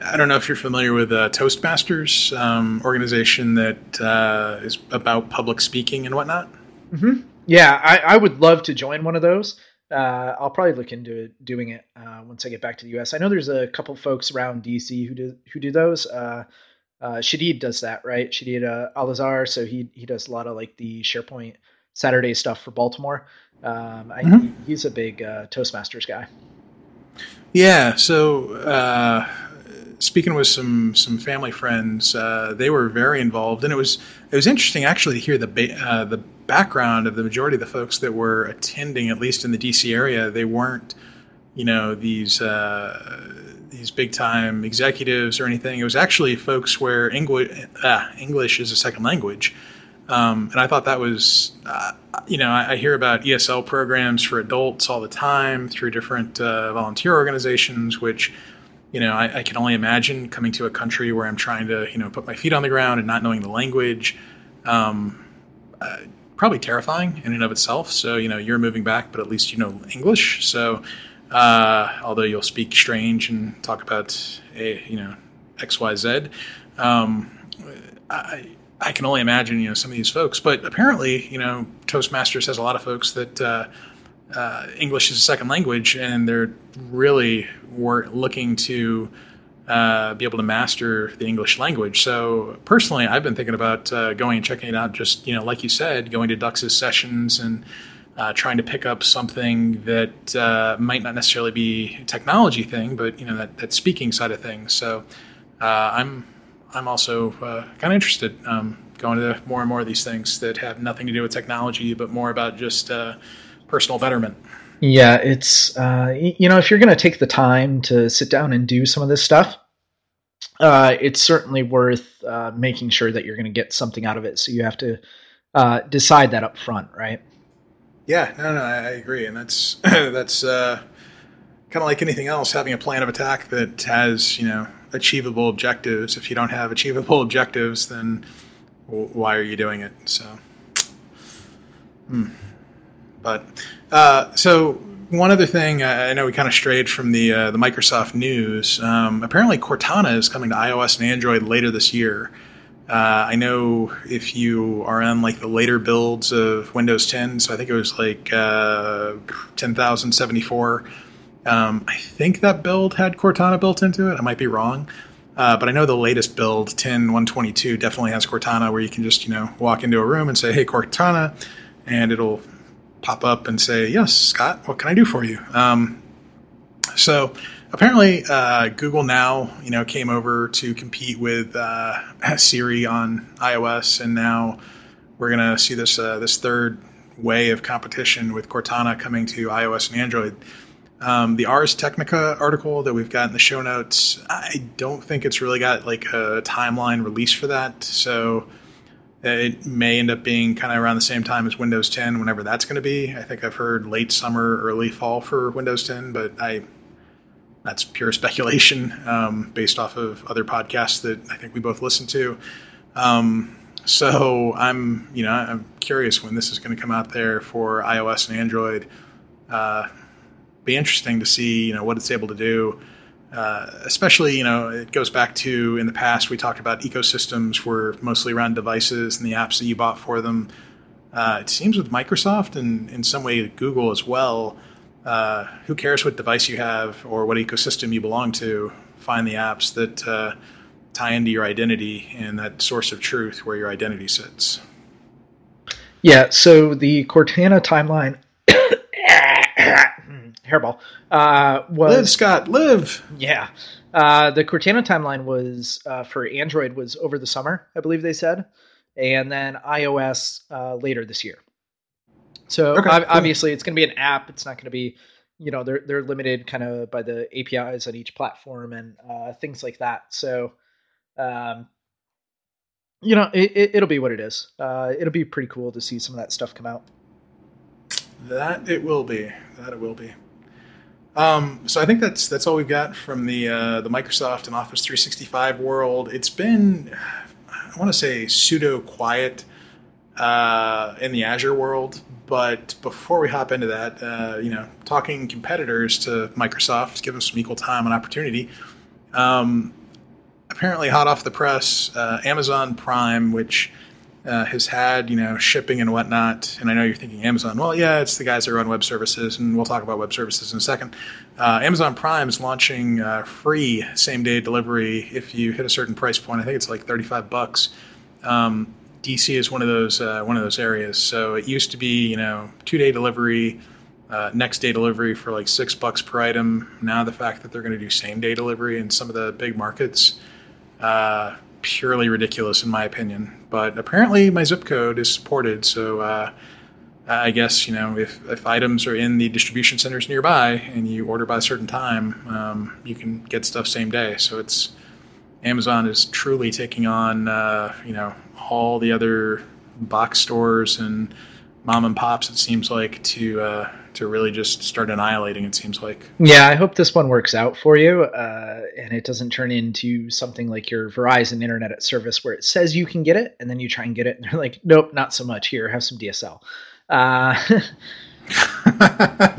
I don't know if you're familiar with uh, Toastmasters, um, organization that uh, is about public speaking and whatnot.
Mm-hmm. Yeah, I, I, would love to join one of those. Uh, I'll probably look into doing it uh, once I get back to the U.S. I know there's a couple folks around D.C. who do who do those. Uh, Shadeed does that, right? Shadeed uh, Eleazer, so he he does a lot of like the SharePoint Saturday stuff for Baltimore. Um, I, mm-hmm. he's a big uh, Toastmasters guy.
Yeah. So uh, speaking with some some family friends, uh, they were very involved, and it was it was interesting actually to hear the ba- uh, the background of the majority of the folks that were attending, at least in the DC area. They weren't, you know, these uh, these big time executives or anything. It was actually folks where English uh, English is a second language. Um, and I thought that was, uh, you know, I, I, hear about ESL programs for adults all the time through different uh, volunteer organizations, which, you know, I, I, can only imagine coming to a country where I'm trying to, you know, put my feet on the ground and not knowing the language. Um, uh, probably terrifying in and of itself. So, you know, you're moving back, but at least you know English. So, uh, although you'll speak strange and talk about, a, you know, X, Y, Z. Um, I, I can only imagine, you know, some of these folks. But apparently, you know, Toastmasters has a lot of folks that uh, uh, English is a second language, and they're really were looking to uh, be able to master the English language. So personally, I've been thinking about uh, going and checking it out. Just you know, like you said, going to Dux's sessions and. Uh, trying to pick up something that uh, might not necessarily be a technology thing, but you know that, that speaking side of things. So I'm I'm also uh, kind of interested um, going to more and more of these things that have nothing to do with technology, but more about just uh, personal betterment.
Yeah, it's uh, you know if you're going to take the time to sit down and do some of this stuff, uh, it's certainly worth uh, making sure that you're going to get something out of it. So you have to uh, decide that up front, right?
Yeah, no, no, I, agree, and that's <clears throat> that's kind of like anything else, having a plan of attack that has you know achievable objectives. If you don't have achievable <laughs> objectives, then why are you doing it? So, hmm. but uh, so one other thing, I know we kind of strayed from the uh, the Microsoft news. Um, apparently, Cortana is coming to iOS and Android later this year. Uh, I know if you are on like the later builds of Windows 10, so I think it was like uh, 10,074 um, I think that build had Cortana built into it. I might be wrong. Uh, but I know the latest build, 10.122, definitely has Cortana where you can just, you know, walk into a room and say, hey, Cortana, and it'll pop up and say, yes, Scott, what can I do for you? Um, so apparently uh, Google Now, you know, came over to compete with uh, <laughs> Siri on iOS, and now we're to see this, uh, this third way of competition with Cortana coming to iOS and Android. Um, the Ars Technica article that we've got in the show notes, I don't think it's really got like a timeline release for that. So it may end up being kind of around the same time as Windows 10, whenever that's going to be. I think I've heard late summer, early fall for Windows 10, but I that's pure speculation um, based off of other podcasts that I think we both listen to. Um, so I'm, you know, I'm curious when this is going to come out there for iOS and Android. Uh, be interesting to see you know what it's able to do. Uh, especially, you know, it goes back to in the past we talked about ecosystems were mostly around devices and the apps that you bought for them. Uh, it seems with Microsoft and in some way Google as well. Uh, who cares what device you have or what ecosystem you belong to? Find the apps that uh, tie into your identity and that source of truth where your identity sits.
Yeah. So the Cortana timeline <coughs> hairball uh, was
live Scott live.
Yeah, uh, the Cortana timeline was uh, for Android was over the summer, I believe they said, and then iOS uh, later this year. So okay, ob- cool. obviously, it's going to be an app. It's not going to be you know they're they're limited kind of by the APIs on each platform and uh, things like that. So, um, you know, it, it, will be what it is. Uh, it'll be pretty cool to see some of that stuff come out.
That it will be. That it will be. Um, so I think that's that's all we've got from the uh, the Microsoft and Office 365 world. It's been I want to say pseudo quiet uh, in the Azure world, but before we hop into that, uh, you know, talking competitors to Microsoft, give them some equal time and opportunity. Um, apparently, hot off the press, uh, Amazon Prime, which uh, has had you know shipping and whatnot. And I know you're thinking Amazon. Well, yeah, it's the guys that run web services, and we'll talk about web services in a second. Uh, Amazon Prime is launching uh, free same day delivery if you hit a certain price point. I think it's like 35 bucks. Um, DC is one of those uh, one of those areas. So it used to be you know two day delivery. Uh, next day delivery for like six bucks per item. Now the fact that they're going to do same day delivery in some of the big markets, uh, purely ridiculous in my opinion. But apparently my zip code is supported, so uh, I guess you know if, if items are in the distribution centers nearby and you order by a certain time, um, you can get stuff same day. So it's Amazon is truly taking on uh, you know all the other box stores and mom and pops. It seems like to uh, to really just start annihilating. It seems like.
Yeah, I hope this one works out for you, uh, and it doesn't turn into something like your Verizon Internet at Service where it says you can get it, and then you try and get it, and they're like, "Nope, not so much. Here, have some DSL." Uh, <laughs>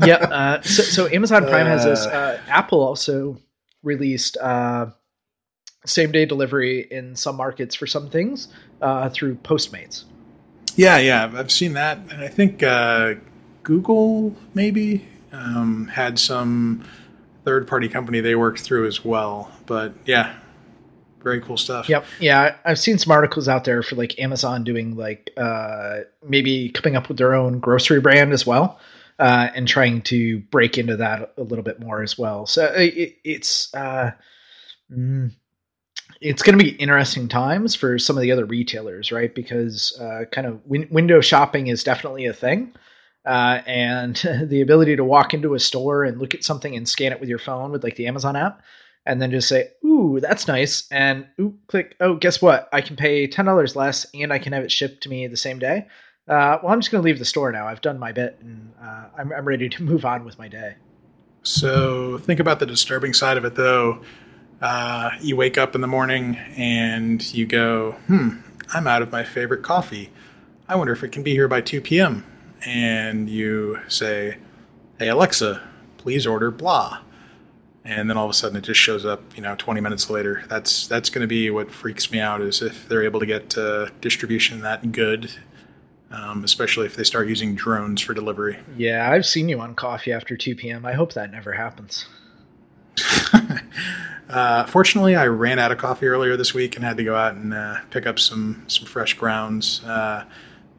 yeah. Uh, so, so, Amazon Prime has this. Uh. <laughs> Uh, Apple also released uh, same day delivery in some markets for some things through Postmates.
Yeah, yeah, I've seen that, and I think Google maybe um, had some third party company they worked through as well. But yeah, very cool stuff.
Yep. Yeah, I've seen some articles out there for like Amazon doing like uh, maybe coming up with their own grocery brand as well. Uh, and trying to break into that a little bit more as well. So it, it's uh, mm, it's going to be interesting times for some of the other retailers, right? Because uh, kind of win- window shopping is definitely a thing. Uh, and <laughs> the ability to walk into a store and look at something and scan it with your phone with like the Amazon app, and then just say, "Ooh, that's nice," and ooh, click. Oh, guess what? I can pay ten dollars less, and I can have it shipped to me the same day. Uh, well, I'm just going to leave the store now. I've done my bit, and uh, I'm, I'm ready to <laughs> move on with my day.
So think about the disturbing side of it, though. Uh, you wake up in the morning and you go, "Hmm, I'm out of my favorite coffee. I wonder if it can be here by 2 p.m." and you say, "Hey Alexa, please order blah," and then all of a sudden it just shows up, you know, 20 minutes later. That's that's going to be what freaks me out is if they're able to get uh, distribution that good, um, especially if they start using drones for delivery.
Yeah, I've seen you on coffee after 2 p.m. I hope that never happens. <laughs>
uh, fortunately, I ran out of coffee earlier this week and had to go out and uh, pick up some some fresh grounds. Uh,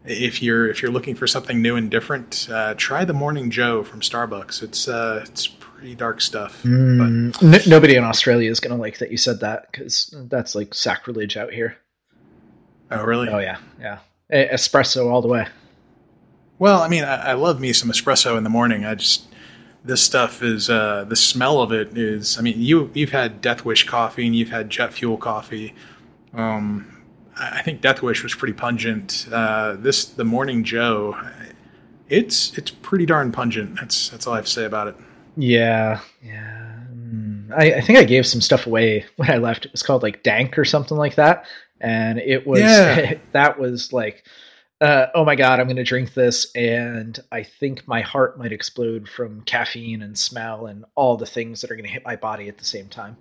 if you're if you're looking for something new and different, uh, try the Morning Joe from Starbucks. It's uh, it's pretty dark stuff.
Mm, n- nobody in Australia is going to like that you said that because that's like sacrilege out here.
Oh really?
Oh yeah, yeah. espresso all the way.
Well, I mean, I, I, love me some espresso in the morning. I just this stuff is uh, the smell of it is. I mean, you you've had Death Wish coffee and you've had Jet Fuel coffee. Um, I think Death Wish was pretty pungent. Uh, this the Morning Joe, it's it's pretty darn pungent. That's that's all I have to say about it.
Yeah, yeah. Mm. I, I think I gave some stuff away when I left. It was called like Dank or something like that, and it was yeah. <laughs> that was like, uh, oh my god, I'm going to drink this, and I think my heart might explode from caffeine and smell and all the things that are going to hit my body at the same time.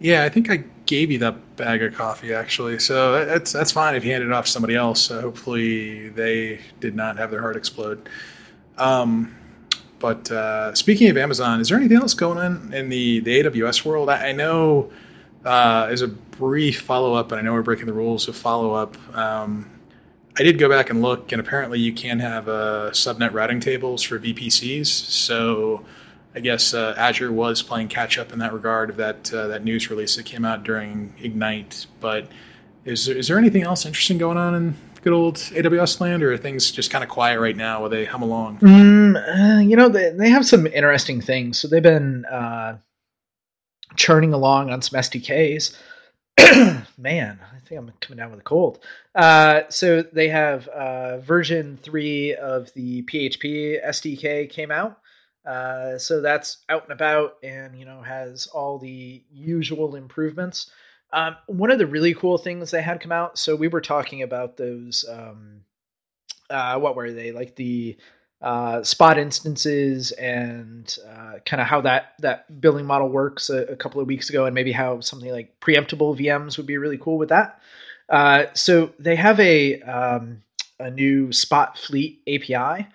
Yeah, I think I gave you that bag of coffee actually, so that's that's fine if you handed it off to somebody else. Uh, hopefully, they did not have their heart explode. Um, but uh, speaking of Amazon, is there anything else going on in the the AWS world? I, I know uh, as a brief follow up, and I know we're breaking the rules of follow up. Um, I did go back and look, and apparently you can have uh, subnet routing tables for VPCs. So I guess uh, Azure was playing catch up in that regard of that uh, that news release that came out during Ignite. But is there, is there anything else interesting going on in good old AWS land, or are things just kind of quiet right now while they hum along?
Mm, uh, you know, they, they have some interesting things. So they've been uh, churning along on some SDKs. <clears throat> Man, think I'm coming down with a cold. Uh, so they have uh, version three of the PHP SDK came out. Uh, so that's out and about and you know has all the usual improvements. Um, one of the really cool things they had come out. So we were talking about those. Um, uh, what were they like the uh, spot instances and uh, kind of how that that billing model works a, a, couple of weeks ago, and maybe how something like preemptible VMs would be really cool with that. Uh, so they have a um, a new Spot Fleet API,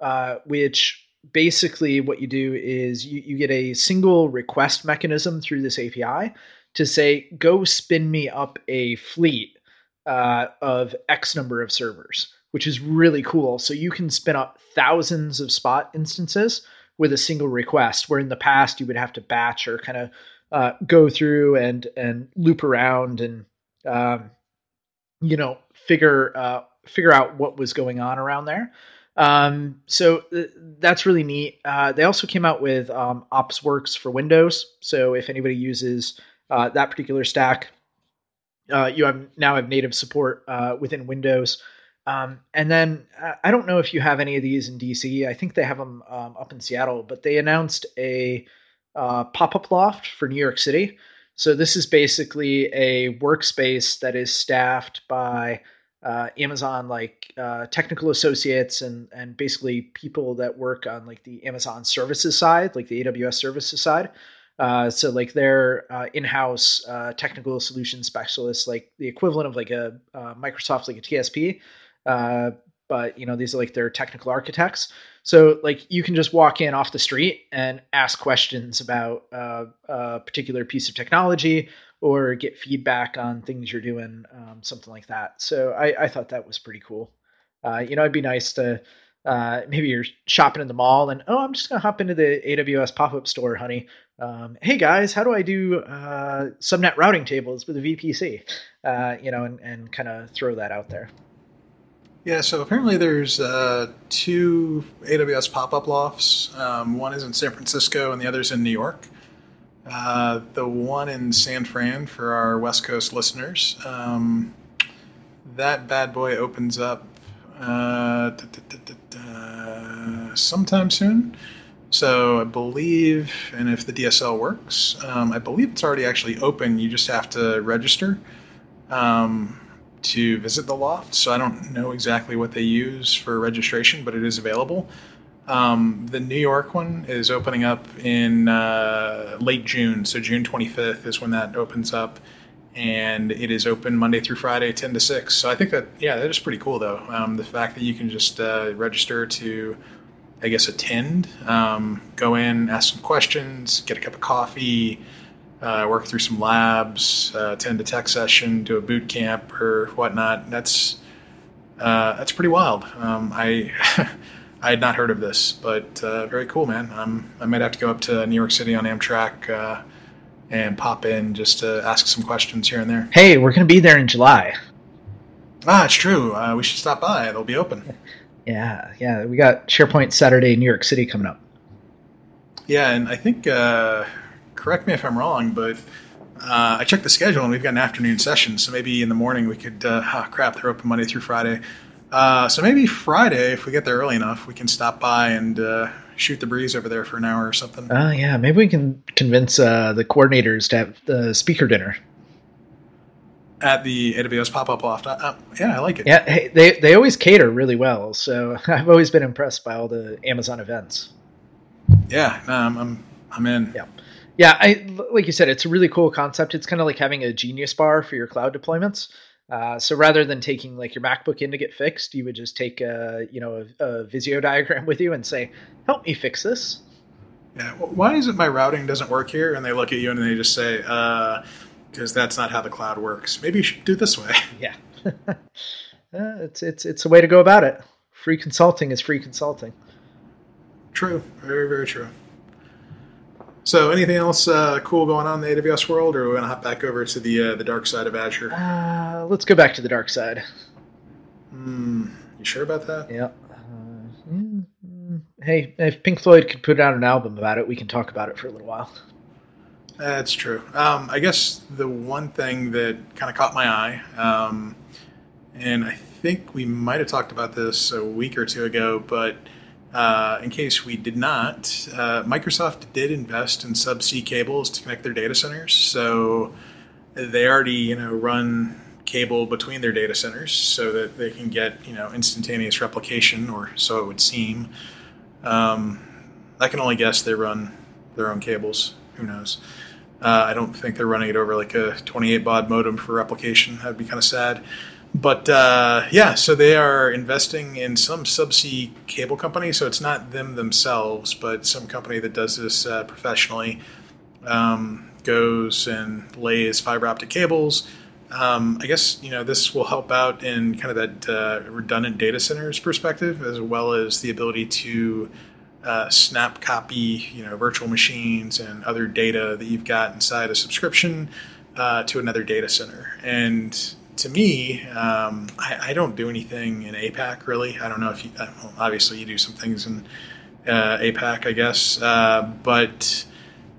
uh, which basically what you do is you, you get a single request mechanism through this API to say, go spin me up a fleet uh, of X number of servers, which is really cool. So you can spin up thousands of spot instances with a single request, where in the past you would have to batch or kind of uh, go through and and loop around and um, you know figure uh, figure out what was going on around there. Um, so th- that's really neat. Uh, they also came out with um, OpsWorks for Windows. So if anybody uses uh, that particular stack, uh, you have now have native support uh, within Windows. Um, and then uh, I don't know if you have any of these in DC. I think they have them um, up in Seattle, but they announced a uh, pop-up loft for New York City. So this is basically a workspace that is staffed by uh, Amazon like uh, technical associates and and basically people that work on like the Amazon services side, like the AWS services side. Uh, so like they're uh, in-house uh, technical solution specialists, like the equivalent of like a uh, Microsoft, like a TSP. But you know these are like their technical architects. So like you can just walk in off the street and ask questions about a particular piece of technology or get feedback on things you're doing, um, something like that. So I, I, thought that was pretty cool. Uh, you know, it'd be nice to uh, maybe you're shopping in the mall and oh, I'm just gonna hop into the AWS pop-up store, honey. Um, hey guys, how do I do uh, subnet routing tables with a VPC? Uh, you know, and, and kind of throw that out there.
Yeah, so apparently there's uh, two AWS pop-up lofts. Um, one is in San Francisco and the other is in New York. Uh, the one in San Fran for our West Coast listeners. Um, that bad boy opens up uh, da, da, da, sometime soon. So I believe, and if the DSL works, um, I believe it's already actually open. You just have to register um, to visit the loft. So I don't know exactly what they use for registration, but it is available. Um, the New York one is opening up in uh, late June, so June 25th is when that opens up, and it is open Monday through Friday, 10 to 6. So I think that yeah, that is pretty cool though. Um, the fact that you can just uh, register to, I guess, attend, um, go in, ask some questions, get a cup of coffee. Uh, work through some labs, uh, attend a tech session, do a boot camp or whatnot. That's uh, that's pretty wild. Um, I <laughs> I had not heard of this, but uh, very cool, man. Um, I might have to go up to New York City on Amtrak uh, and pop in just to ask some questions here and there.
Hey, we're going to be there in July.
Ah, it's true. Uh, we should stop by. They'll be open. <laughs>
Yeah, yeah. We got SharePoint Saturday in New York City coming up.
Yeah, and I think, uh, correct me if I'm wrong, but uh, I checked the schedule and we've got an afternoon session, so maybe in the morning we could. oh, crap, they're open Monday through Friday. Uh, so maybe Friday, if we get there early enough, we can stop by and uh, shoot the breeze over there for an hour or something.
Oh uh, yeah, maybe we can convince uh, the coordinators to have the speaker dinner
at the AWS pop up loft. Uh, yeah, I like it.
Yeah, hey, they they always cater really well. So <laughs> I've always been impressed by all the Amazon events.
Yeah, um, I'm I'm in.
Yeah. Yeah, I like you said, it's a really cool concept. It's kind of like having a Genius bar for your cloud deployments. Uh, so rather than taking like your MacBook in to get fixed, you would just take a you know a, a Visio diagram with you and say, "Help me fix this."
Yeah. Why is it my routing doesn't work here? And they look at you and they just say, "Because uh, that's not how the cloud works. Maybe you should do this way." <laughs>
Yeah. <laughs> uh, it's it's it's a way to go about it. Free consulting is free consulting.
True. Very very true. So, anything else uh, cool going on in the AWS world, or are we going to hop back over to the uh, the dark side of Azure?
Uh, let's go back to the dark side.
Hmm. You sure about that?
Yeah. Uh, hey, if Pink Floyd could put out an album about it, we can talk about it for a little while.
That's true. Um, I guess the one thing that kind of caught my eye, um, and I think we might have talked about this a week or two ago, but uh, in case we did not, uh, Microsoft did invest in subsea cables to connect their data centers. So they already, you know, run cable between their data centers so that they can get, you know, instantaneous replication, or so it would seem. Um, I can only guess they run their own cables. Who knows? Uh, I don't think they're running it over like a 28 baud modem for replication. That'd be kind of sad. But uh, yeah, so they are investing in some subsea cable company. So it's not them themselves, but some company that does this uh, professionally um, goes and lays fiber optic cables. Um, I guess you know this will help out in kind of that uh, redundant data centers perspective, as well as the ability to uh, snap copy, you know, virtual machines and other data that you've got inside a subscription uh, to another data center. And to me, um, I, I, don't do anything in APAC really. I don't know if you, uh, well, obviously you do some things in uh, APAC, I guess, uh, but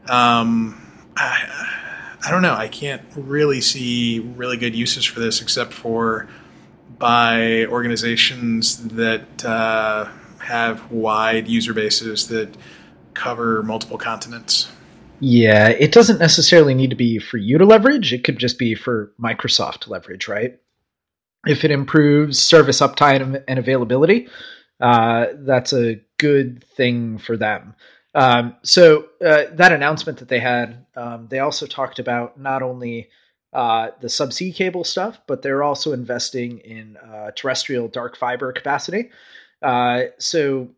um, I, I don't know. I can't really see really good uses for this except for by organizations that uh, have wide user bases that cover multiple continents.
Yeah, it doesn't necessarily need to be for you to leverage. It could just be for Microsoft to leverage, right? If it improves service uptime and availability, uh, that's a good thing for them. Um, so uh, that announcement that they had, um, they also talked about not only uh, the subsea cable stuff, but they're also investing in uh, terrestrial dark fiber capacity. Uh, so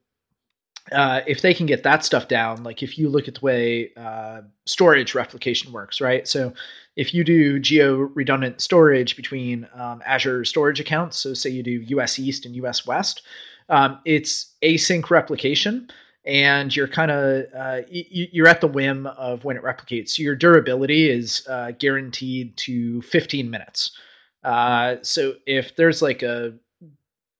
uh, if they can get that stuff down, like if you look at the way uh, storage replication works, right? So if you do geo redundant storage between um, Azure storage accounts, so say you do US East and US West, um, it's async replication. And you're kind of uh, you're at the whim of when it replicates. So your durability is uh, guaranteed to 15 minutes. Uh, so if there's like a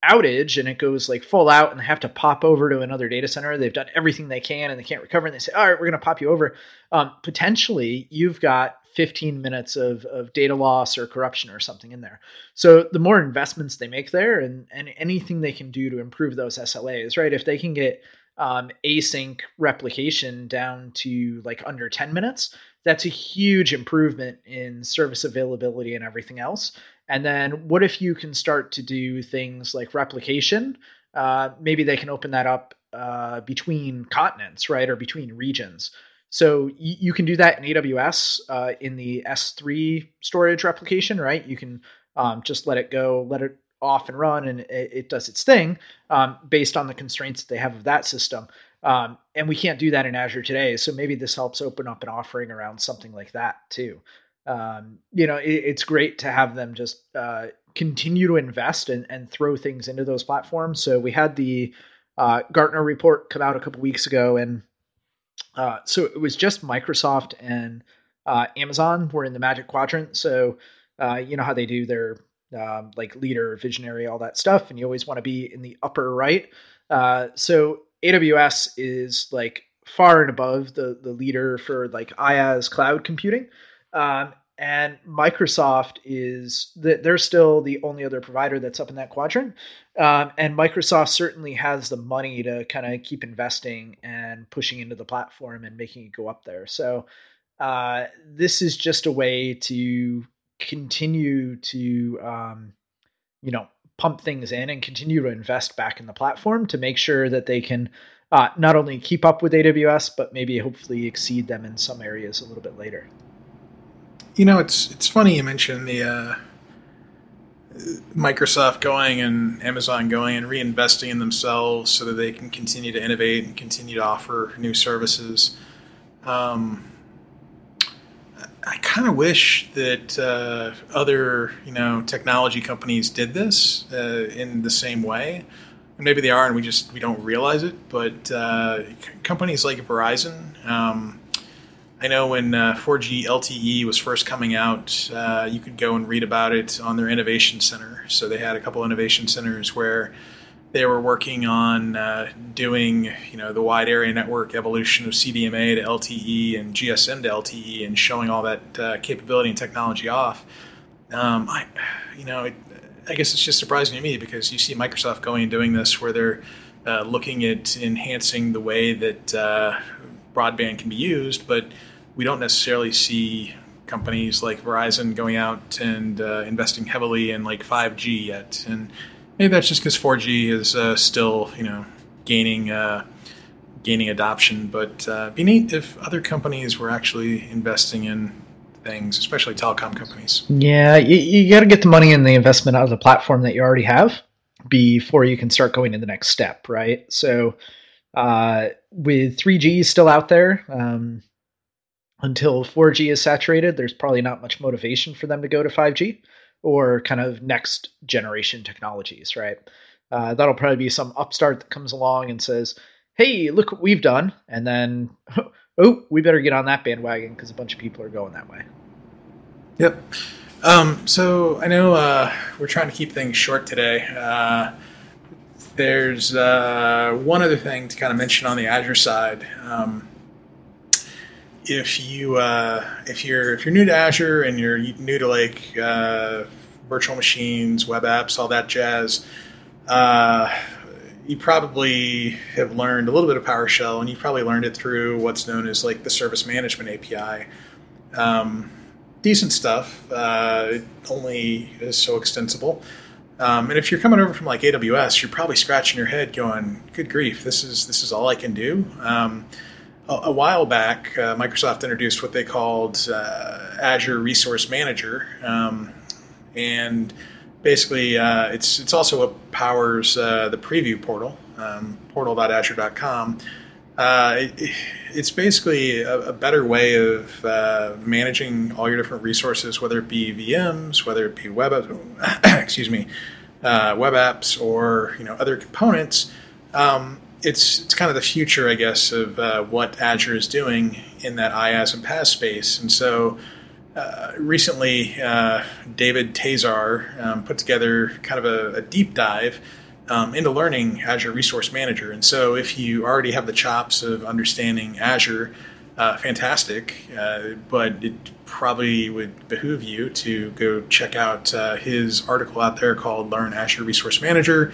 outage and it goes like full out and they have to pop over to another data center. They've done everything they can and they can't recover and they say all right we're going to pop you over. Um, potentially you've got 15 minutes of, of data loss or corruption or something in there. So the more investments they make there and, and anything they can do to improve those slas right? If they can get um, async replication down to like under 10 minutes that's a huge improvement in service availability and everything else and then what if you can start to do things like replication? Uh, maybe they can open that up uh, between continents, right, or between regions. So y- you can do that in AWS uh, in the S3 storage replication, right? You can um, just let it go, let it off and run, and it, it does its thing um, based on the constraints that they have of that system. Um, and we can't do that in Azure today. So maybe this helps open up an offering around something like that too um, you know, it, it's great to have them just uh, continue to invest and, and throw things into those platforms. So we had the uh, Gartner report come out a couple weeks ago, and uh, so it was just Microsoft and uh, Amazon were in the Magic Quadrant. So uh, you know how they do their um, like leader, visionary, all that stuff, and you always want to be in the upper right. Uh, so AWS is like far and above the the leader for like IaaS cloud computing. Um, and Microsoft is that they're still the only other provider that's up in that quadrant. Um, and Microsoft certainly has the money to kind of keep investing and pushing into the platform and making it go up there. So uh, this is just a way to continue to um, you know pump things in and continue to invest back in the platform to make sure that they can uh, not only keep up with AWS but maybe hopefully exceed them in some areas a little bit later.
You know, it's it's funny you mentioned the uh, Microsoft going and Amazon going and reinvesting in themselves so that they can continue to innovate and continue to offer new services. Um, I kind of wish that uh, other, you know, technology companies did this uh, in the same way. maybe they are, and we just we don't realize it. But uh, companies like Verizon, um, I know when uh, 4G LTE was first coming out, uh, you could go and read about it on their innovation center. So they had a couple innovation centers where they were working on uh, doing you know the wide area network evolution of CDMA to LTE and GSM to LTE and showing all that uh, capability and technology off. Um, I, you know, it, I guess it's just surprising to me because you see Microsoft going and doing this where they're uh, looking at enhancing the way that uh, broadband can be used, but we don't necessarily see companies like Verizon going out and uh, investing heavily in like 5G yet. And maybe that's just because 4G is uh, still, you know, gaining uh, gaining adoption. But uh, it'd be neat if other companies were actually investing in things, especially telecom companies.
Yeah, you, you got to get the money and the investment out of the platform that you already have before you can start going to the next step, right? So uh, with 3G still out there, um, until 4G is saturated, there's probably not much motivation for them to go to 5G or kind of next generation technologies, right? Uh, that'll probably be some upstart that comes along and says, hey, look what we've done. And then, <laughs> oh, we better get on that bandwagon because a bunch of people are going that way.
Yep. Um, so I know uh, we're trying to keep things short today. Uh, there's uh, one other thing to kind of mention on the Azure side. Um, if you uh, if you're if you're new to Azure and you're new to like uh, virtual machines, web apps, all that jazz, uh, you probably have learned a little bit of PowerShell, and you probably learned it through what's known as like the Service Management API. Um, decent stuff. Uh, it only is so extensible. Um, and if you're coming over from like AWS, you're probably scratching your head, going, "Good grief, this is this is all I can do." Um, a, while back, uh, Microsoft introduced what they called uh, Azure Resource Manager, um, and basically, uh, it's it's also what powers uh, the preview portal, um, portal.azure.com. Uh, it, it's basically a, a, better way of uh, managing all your different resources, whether it be VMs, whether it be web, <coughs> excuse me, web apps, or you know other components. Um, it's it's kind of the future, I guess, of uh, what Azure is doing in that IaaS and PaaS space. And so, uh, recently, uh, David Tesar um, put together kind of a, a deep dive um, into learning Azure Resource Manager. And so, if you already have the chops of understanding Azure, uh, fantastic. Uh, but it probably would behoove you to go check out uh, his article out there called "Learn Azure Resource Manager."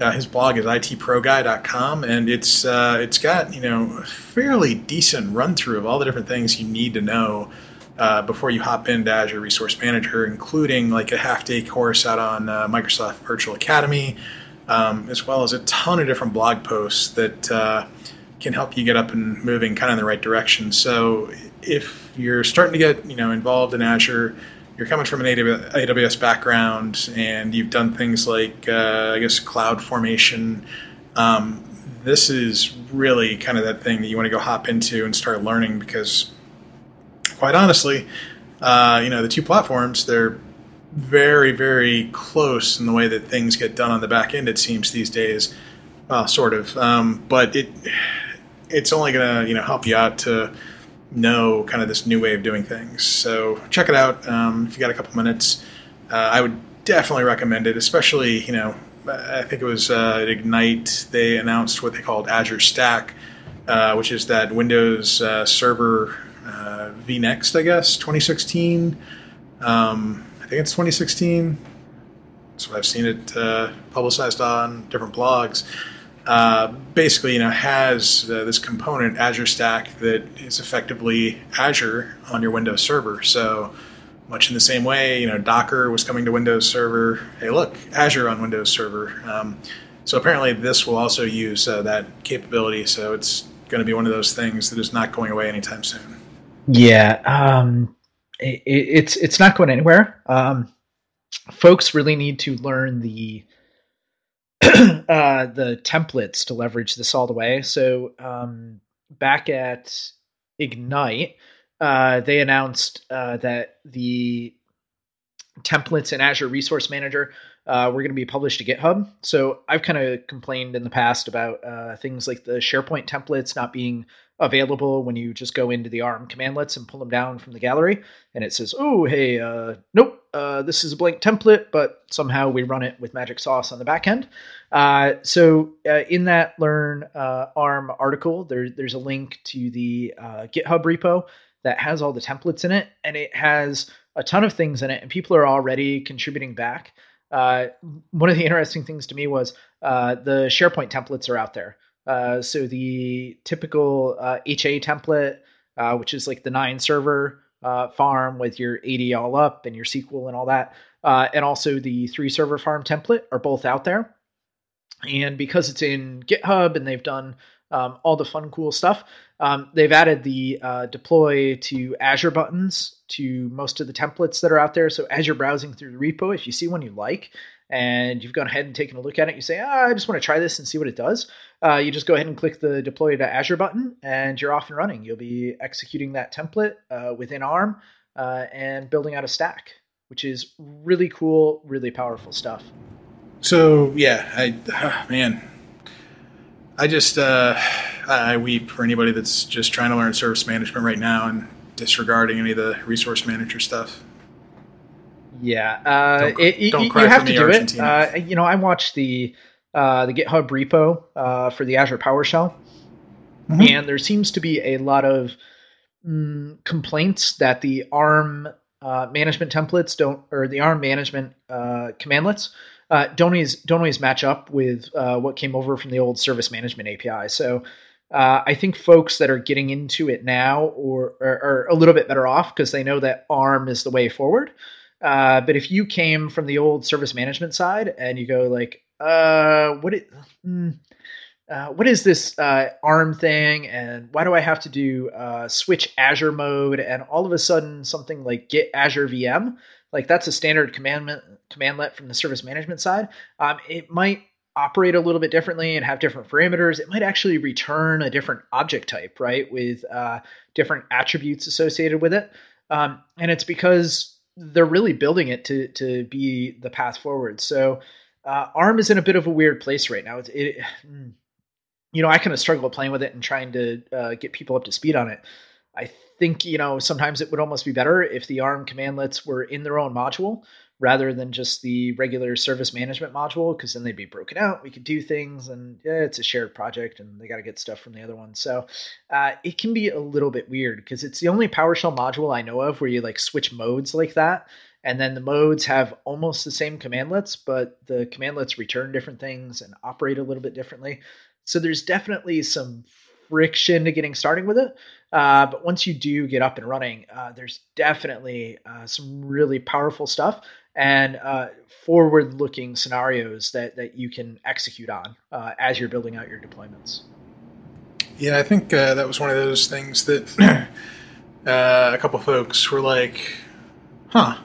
Uh, his blog is itproguy.com, and it's uh, it's got you know a fairly decent run through of all the different things you need to know uh, before you hop into Azure Resource Manager, including like a half day course out on uh, Microsoft Virtual Academy, um, as well as a ton of different blog posts that uh, can help you get up and moving kind of in the right direction. So if you're starting to get you know involved in Azure you're coming from an AWS background and you've done things like, uh, I guess, cloud formation. Um, this is really kind of that thing that you want to go hop into and start learning because, quite honestly, uh, you know, the two platforms, they're very, very close in the way that things get done on the back end, it seems these days. Well, sort of. Um, but it it's only going to, you know, help you out to know kind of this new way of doing things. So check it out um, if you got a couple minutes. Uh, I would definitely recommend it, especially you know I think it was uh, at Ignite they announced what they called Azure Stack, uh, which is that Windows uh, Server uh, vNext, I guess, 2016. Um, I think it's 2016. So I've seen it uh, publicized on different blogs uh, basically, you know, has uh, this component Azure Stack that is effectively Azure on your Windows Server. So much in the same way, you know, Docker was coming to Windows Server. Hey, look, Azure on Windows Server. Um, so apparently, this will also use uh, that capability. So it's going to be one of those things that is not going away anytime soon.
Yeah, um, it, it's it's not going anywhere. Um, folks really need to learn the <clears throat> uh, the templates to leverage this all the way. So um, back at Ignite, uh, they announced uh, that the templates in Azure Resource Manager uh, were going to be published to GitHub. So I've kind of complained in the past about uh, things like the SharePoint templates not being available when you just go into the ARM commandlets and pull them down from the gallery, and it says, "Oh, hey, uh, nope, uh, this is a blank template, but somehow we run it with magic sauce on the back end. Uh, so uh, in that learn uh, ARM article, there, there's a link to the uh, GitHub repo that has all the templates in it, and it has a ton of things in it, and people are already contributing back. One of the interesting things to me was the SharePoint templates are out there. so the typical HA template, which is like the nine server uh, farm with your AD all up and your SQL and all that, uh, and also the three server farm template are both out there. And because it's in GitHub and they've done um, all the fun, cool stuff, um, they've added the uh, deploy to Azure buttons to most of the templates that are out there. So as you're browsing through the repo, if you see one you like, and you've gone ahead and taken a look at it, you say, ah, I just want to try this and see what it does. Uh, you just go ahead and click the deploy to Azure button, and you're off and running. You'll be executing that template uh, within ARM uh, and building out a stack, which is really cool, really powerful stuff.
So yeah, I oh, man, I just uh, I weep for anybody that's just trying to learn service management right now and disregarding any of the resource manager stuff.
Yeah, uh, don't, it, don't you, you have to do Argentina. it. Uh, you know, I watched the uh, the GitHub repo uh, for the Azure PowerShell, mm-hmm. and there seems to be a lot of mm, complaints that the ARM uh, management templates don't, or the ARM management uh, commandlets don't always don't always match up with what came over from the old service management API. So. Uh, I think folks that are getting into it now or are, are a little bit better off because they know that ARM is the way forward. Uh, but if you came from the old service management side and you go like, uh, what it, mm, uh, what is this uh, ARM thing, and why do I have to do uh, switch Azure mode, and all of a sudden something like Get Azure VM, like that's a standard commandment commandlet from the service management side. Um, it might operate a little bit differently and have different parameters. It might actually return a different object type, right, with uh, different attributes associated with it. Um, and it's because they're really building it to to be the path forward. So uh, ARM is in a bit of a weird place right now. It, it you know, I kind of struggle playing with it and trying to uh, get people up to speed on it. I think you know sometimes it would almost be better if the ARM commandlets were in their own module rather than just the regular service management module because then they'd be broken out we could do things and yeah, it's a shared project and they got to get stuff from the other one so uh, it can be a little bit weird because it's the only powershell module i know of where you like switch modes like that and then the modes have almost the same commandlets but the commandlets return different things and operate a little bit differently so there's definitely some friction to getting started with it. Uh, but once you do get up and running, uh, there's definitely uh, some really powerful stuff and uh, forward-looking scenarios that that you can execute on uh, as you're building out your deployments.
Yeah, I think uh, that was one of those things that <clears throat> a couple folks were like, "Huh."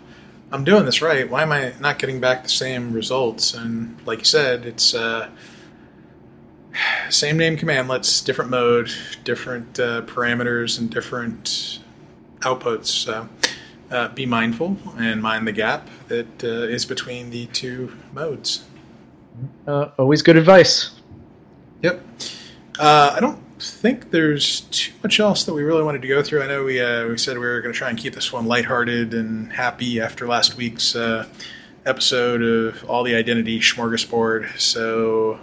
I'm doing this right. Why am I not getting back the same results? And like you said, it's <sighs> same name commandlets, different mode, different uh, parameters, and different outputs. So uh, be mindful and mind the gap that uh, is between the two modes.
Uh, always good advice.
Yep. Uh, I don't think there's too much else that we really wanted to go through. I know we uh, we said we were going to try and keep this one lighthearted and happy after last week's episode of all the identity smorgasbord. So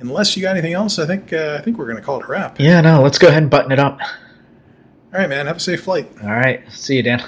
unless you got anything else, I think uh, I think we're going to call it a wrap.
Yeah, no, let's go ahead and button it up.
All right, man. Have a safe flight.
All right. See you, Dan.